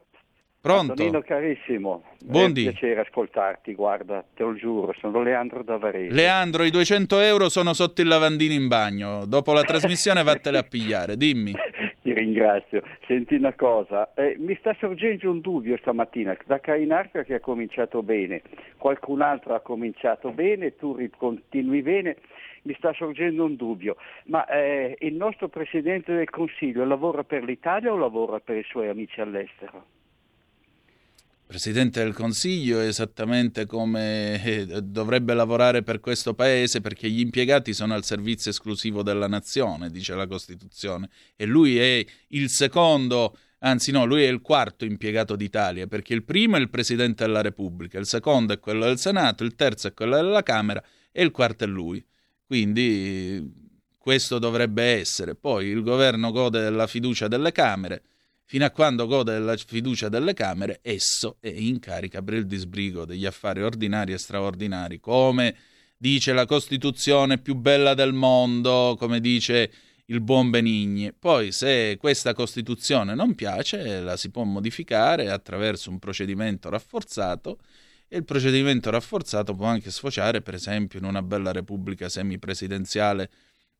Pronto? Antonino carissimo, Buondì. è un piacere ascoltarti, guarda, te lo giuro, sono Leandro da Varese. Leandro, i 200 euro sono sotto il lavandino in bagno. Dopo la trasmissione vattene a pigliare, dimmi. Ringrazio. Senti una cosa, eh, mi sta sorgendo un dubbio stamattina. Da Cainarca che ha cominciato bene, qualcun altro ha cominciato bene, tu continui bene. Mi sta sorgendo un dubbio, ma eh, il nostro Presidente del Consiglio lavora per l'Italia o lavora per i suoi amici all'estero? Presidente del Consiglio esattamente come eh, dovrebbe lavorare per questo Paese perché gli impiegati sono al servizio esclusivo della nazione, dice la Costituzione, e lui è il secondo, anzi no, lui è il quarto impiegato d'Italia perché il primo è il Presidente della Repubblica, il secondo è quello del Senato, il terzo è quello della Camera e il quarto è lui. Quindi questo dovrebbe essere. Poi il governo gode della fiducia delle Camere Fino a quando gode della fiducia delle Camere, esso è in carica per il disbrigo degli affari ordinari e straordinari, come dice la Costituzione più bella del mondo, come dice il buon Benigni. Poi, se questa Costituzione non piace, la si può modificare attraverso un procedimento rafforzato e il procedimento rafforzato può anche sfociare, per esempio, in una bella repubblica semipresidenziale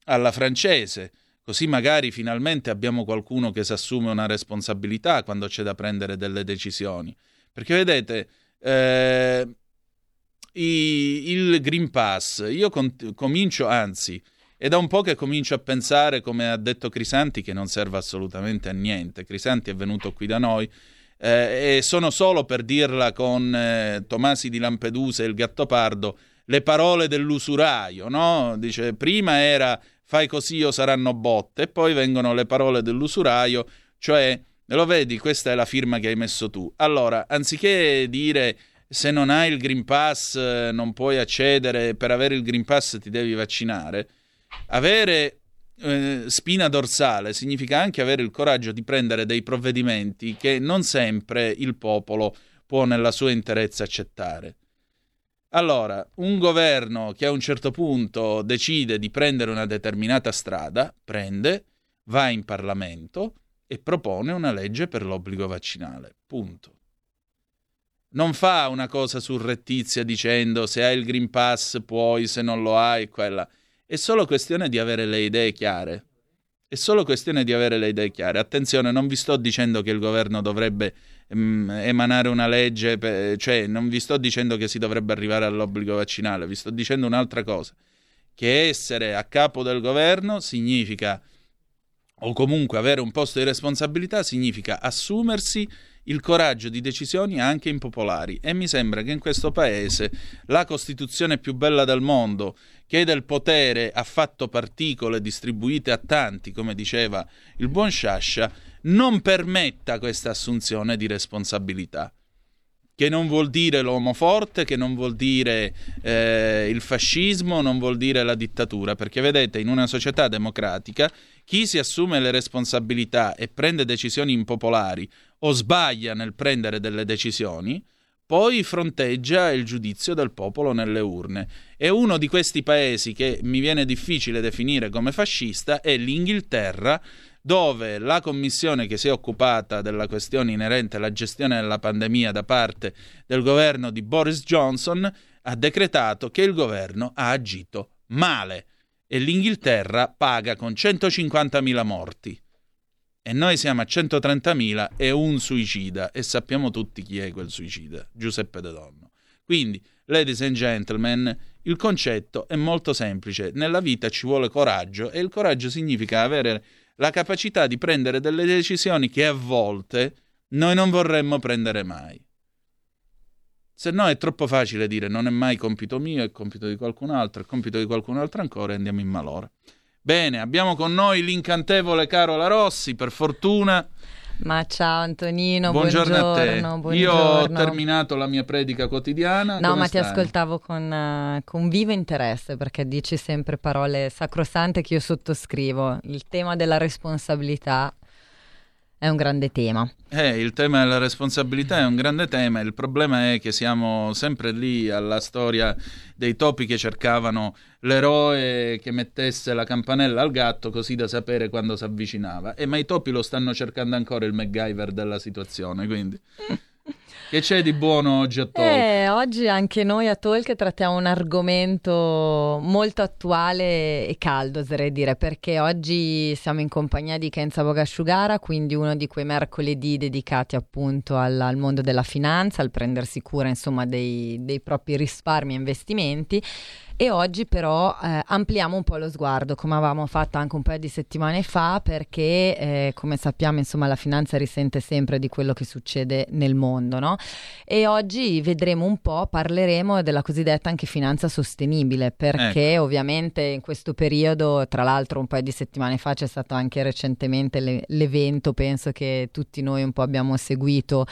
alla francese Così magari finalmente abbiamo qualcuno che si assume una responsabilità quando c'è da prendere delle decisioni. Perché vedete, eh, il Green Pass, io con- comincio, anzi, è da un po' che comincio a pensare, come ha detto Crisanti, che non serve assolutamente a niente. Crisanti è venuto qui da noi eh, e sono solo per dirla con eh, Tomasi di Lampedusa e il Gattopardo le parole dell'usuraio, no? Dice, prima era fai così o saranno botte, e poi vengono le parole dell'usuraio, cioè, lo vedi, questa è la firma che hai messo tu. Allora, anziché dire se non hai il Green Pass non puoi accedere, per avere il Green Pass ti devi vaccinare, avere eh, spina dorsale significa anche avere il coraggio di prendere dei provvedimenti che non sempre il popolo può nella sua interezza accettare. Allora, un governo che a un certo punto decide di prendere una determinata strada, prende, va in Parlamento e propone una legge per l'obbligo vaccinale. Punto. Non fa una cosa surrettizia dicendo se hai il Green Pass puoi, se non lo hai, quella. È solo questione di avere le idee chiare. È solo questione di avere le idee chiare. Attenzione, non vi sto dicendo che il governo dovrebbe emanare una legge, per, cioè non vi sto dicendo che si dovrebbe arrivare all'obbligo vaccinale, vi sto dicendo un'altra cosa, che essere a capo del governo significa, o comunque avere un posto di responsabilità, significa assumersi il coraggio di decisioni anche impopolari. E mi sembra che in questo paese la Costituzione più bella del mondo, che del potere ha fatto particole distribuite a tanti, come diceva il buon Sciascia, non permetta questa assunzione di responsabilità che non vuol dire l'uomo forte, che non vuol dire eh, il fascismo, non vuol dire la dittatura, perché vedete, in una società democratica chi si assume le responsabilità e prende decisioni impopolari o sbaglia nel prendere delle decisioni, poi fronteggia il giudizio del popolo nelle urne. E uno di questi paesi che mi viene difficile definire come fascista è l'Inghilterra, dove la commissione che si è occupata della questione inerente alla gestione della pandemia da parte del governo di Boris Johnson ha decretato che il governo ha agito male e l'Inghilterra paga con 150.000 morti. E noi siamo a 130.000 e un suicida e sappiamo tutti chi è quel suicida, Giuseppe De Donno. Quindi, ladies and gentlemen, il concetto è molto semplice. Nella vita ci vuole coraggio e il coraggio significa avere la capacità di prendere delle decisioni che a volte noi non vorremmo prendere mai. Se no è troppo facile dire non è mai compito mio, è compito di qualcun altro, è compito di qualcun altro ancora e andiamo in malora. Bene, abbiamo con noi l'incantevole Carola Rossi, per fortuna. Ma ciao Antonino, buongiorno, buongiorno a te. buongiorno. Io ho terminato la mia predica quotidiana. No, Come ma stai? ti ascoltavo con, uh, con vivo interesse perché dici sempre parole sacrosante che io sottoscrivo. Il tema della responsabilità è un grande tema. Eh, il tema della responsabilità è un grande tema, il problema è che siamo sempre lì alla storia dei topi che cercavano l'eroe che mettesse la campanella al gatto così da sapere quando si avvicinava. E ma i topi lo stanno cercando ancora il MacGyver della situazione, quindi Che c'è di buono oggi a Talk? Eh, oggi anche noi a Talk trattiamo un argomento molto attuale e caldo, oserei dire, perché oggi siamo in compagnia di Kenza Bogasciugara, quindi uno di quei mercoledì dedicati appunto al, al mondo della finanza, al prendersi cura insomma dei, dei propri risparmi e investimenti e oggi però eh, ampliamo un po' lo sguardo come avevamo fatto anche un paio di settimane fa perché eh, come sappiamo insomma la finanza risente sempre di quello che succede nel mondo no? e oggi vedremo un po', parleremo della cosiddetta anche finanza sostenibile perché ecco. ovviamente in questo periodo tra l'altro un paio di settimane fa c'è stato anche recentemente le- l'evento penso che tutti noi un po' abbiamo seguito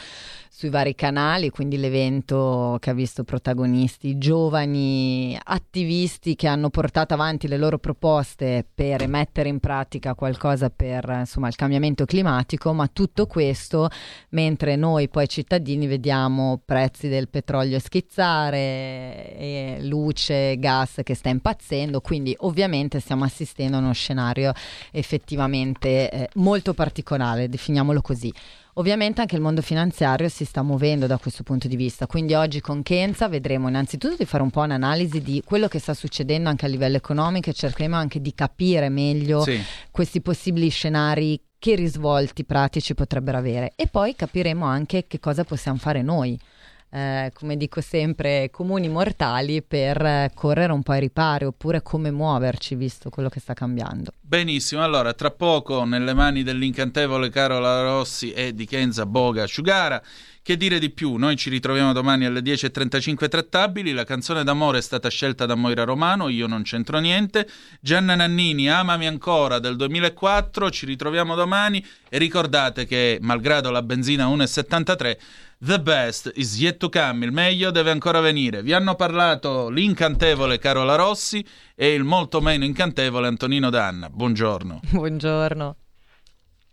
sui vari canali, quindi l'evento che ha visto protagonisti giovani attivisti che hanno portato avanti le loro proposte per mettere in pratica qualcosa per insomma, il cambiamento climatico, ma tutto questo mentre noi poi cittadini vediamo prezzi del petrolio schizzare, luce, gas che sta impazzendo, quindi ovviamente stiamo assistendo a uno scenario effettivamente eh, molto particolare, definiamolo così. Ovviamente anche il mondo finanziario si sta muovendo da questo punto di vista, quindi oggi con Kenza vedremo innanzitutto di fare un po' un'analisi di quello che sta succedendo anche a livello economico e cercheremo anche di capire meglio sì. questi possibili scenari che risvolti pratici potrebbero avere. E poi capiremo anche che cosa possiamo fare noi eh, come dico sempre, comuni mortali per eh, correre un po' ai ripari oppure come muoverci visto quello che sta cambiando. Benissimo, allora tra poco nelle mani dell'incantevole Carola Rossi e di Kenza Boga Asciugara. Che dire di più? Noi ci ritroviamo domani alle 10.35 trattabili. La canzone d'amore è stata scelta da Moira Romano, io non c'entro niente. Gianna Nannini, Amami ancora del 2004. Ci ritroviamo domani e ricordate che, malgrado la benzina 1,73, The best is yet to come, il meglio deve ancora venire. Vi hanno parlato l'incantevole Carola Rossi e il molto meno incantevole Antonino Danna. Buongiorno. Buongiorno.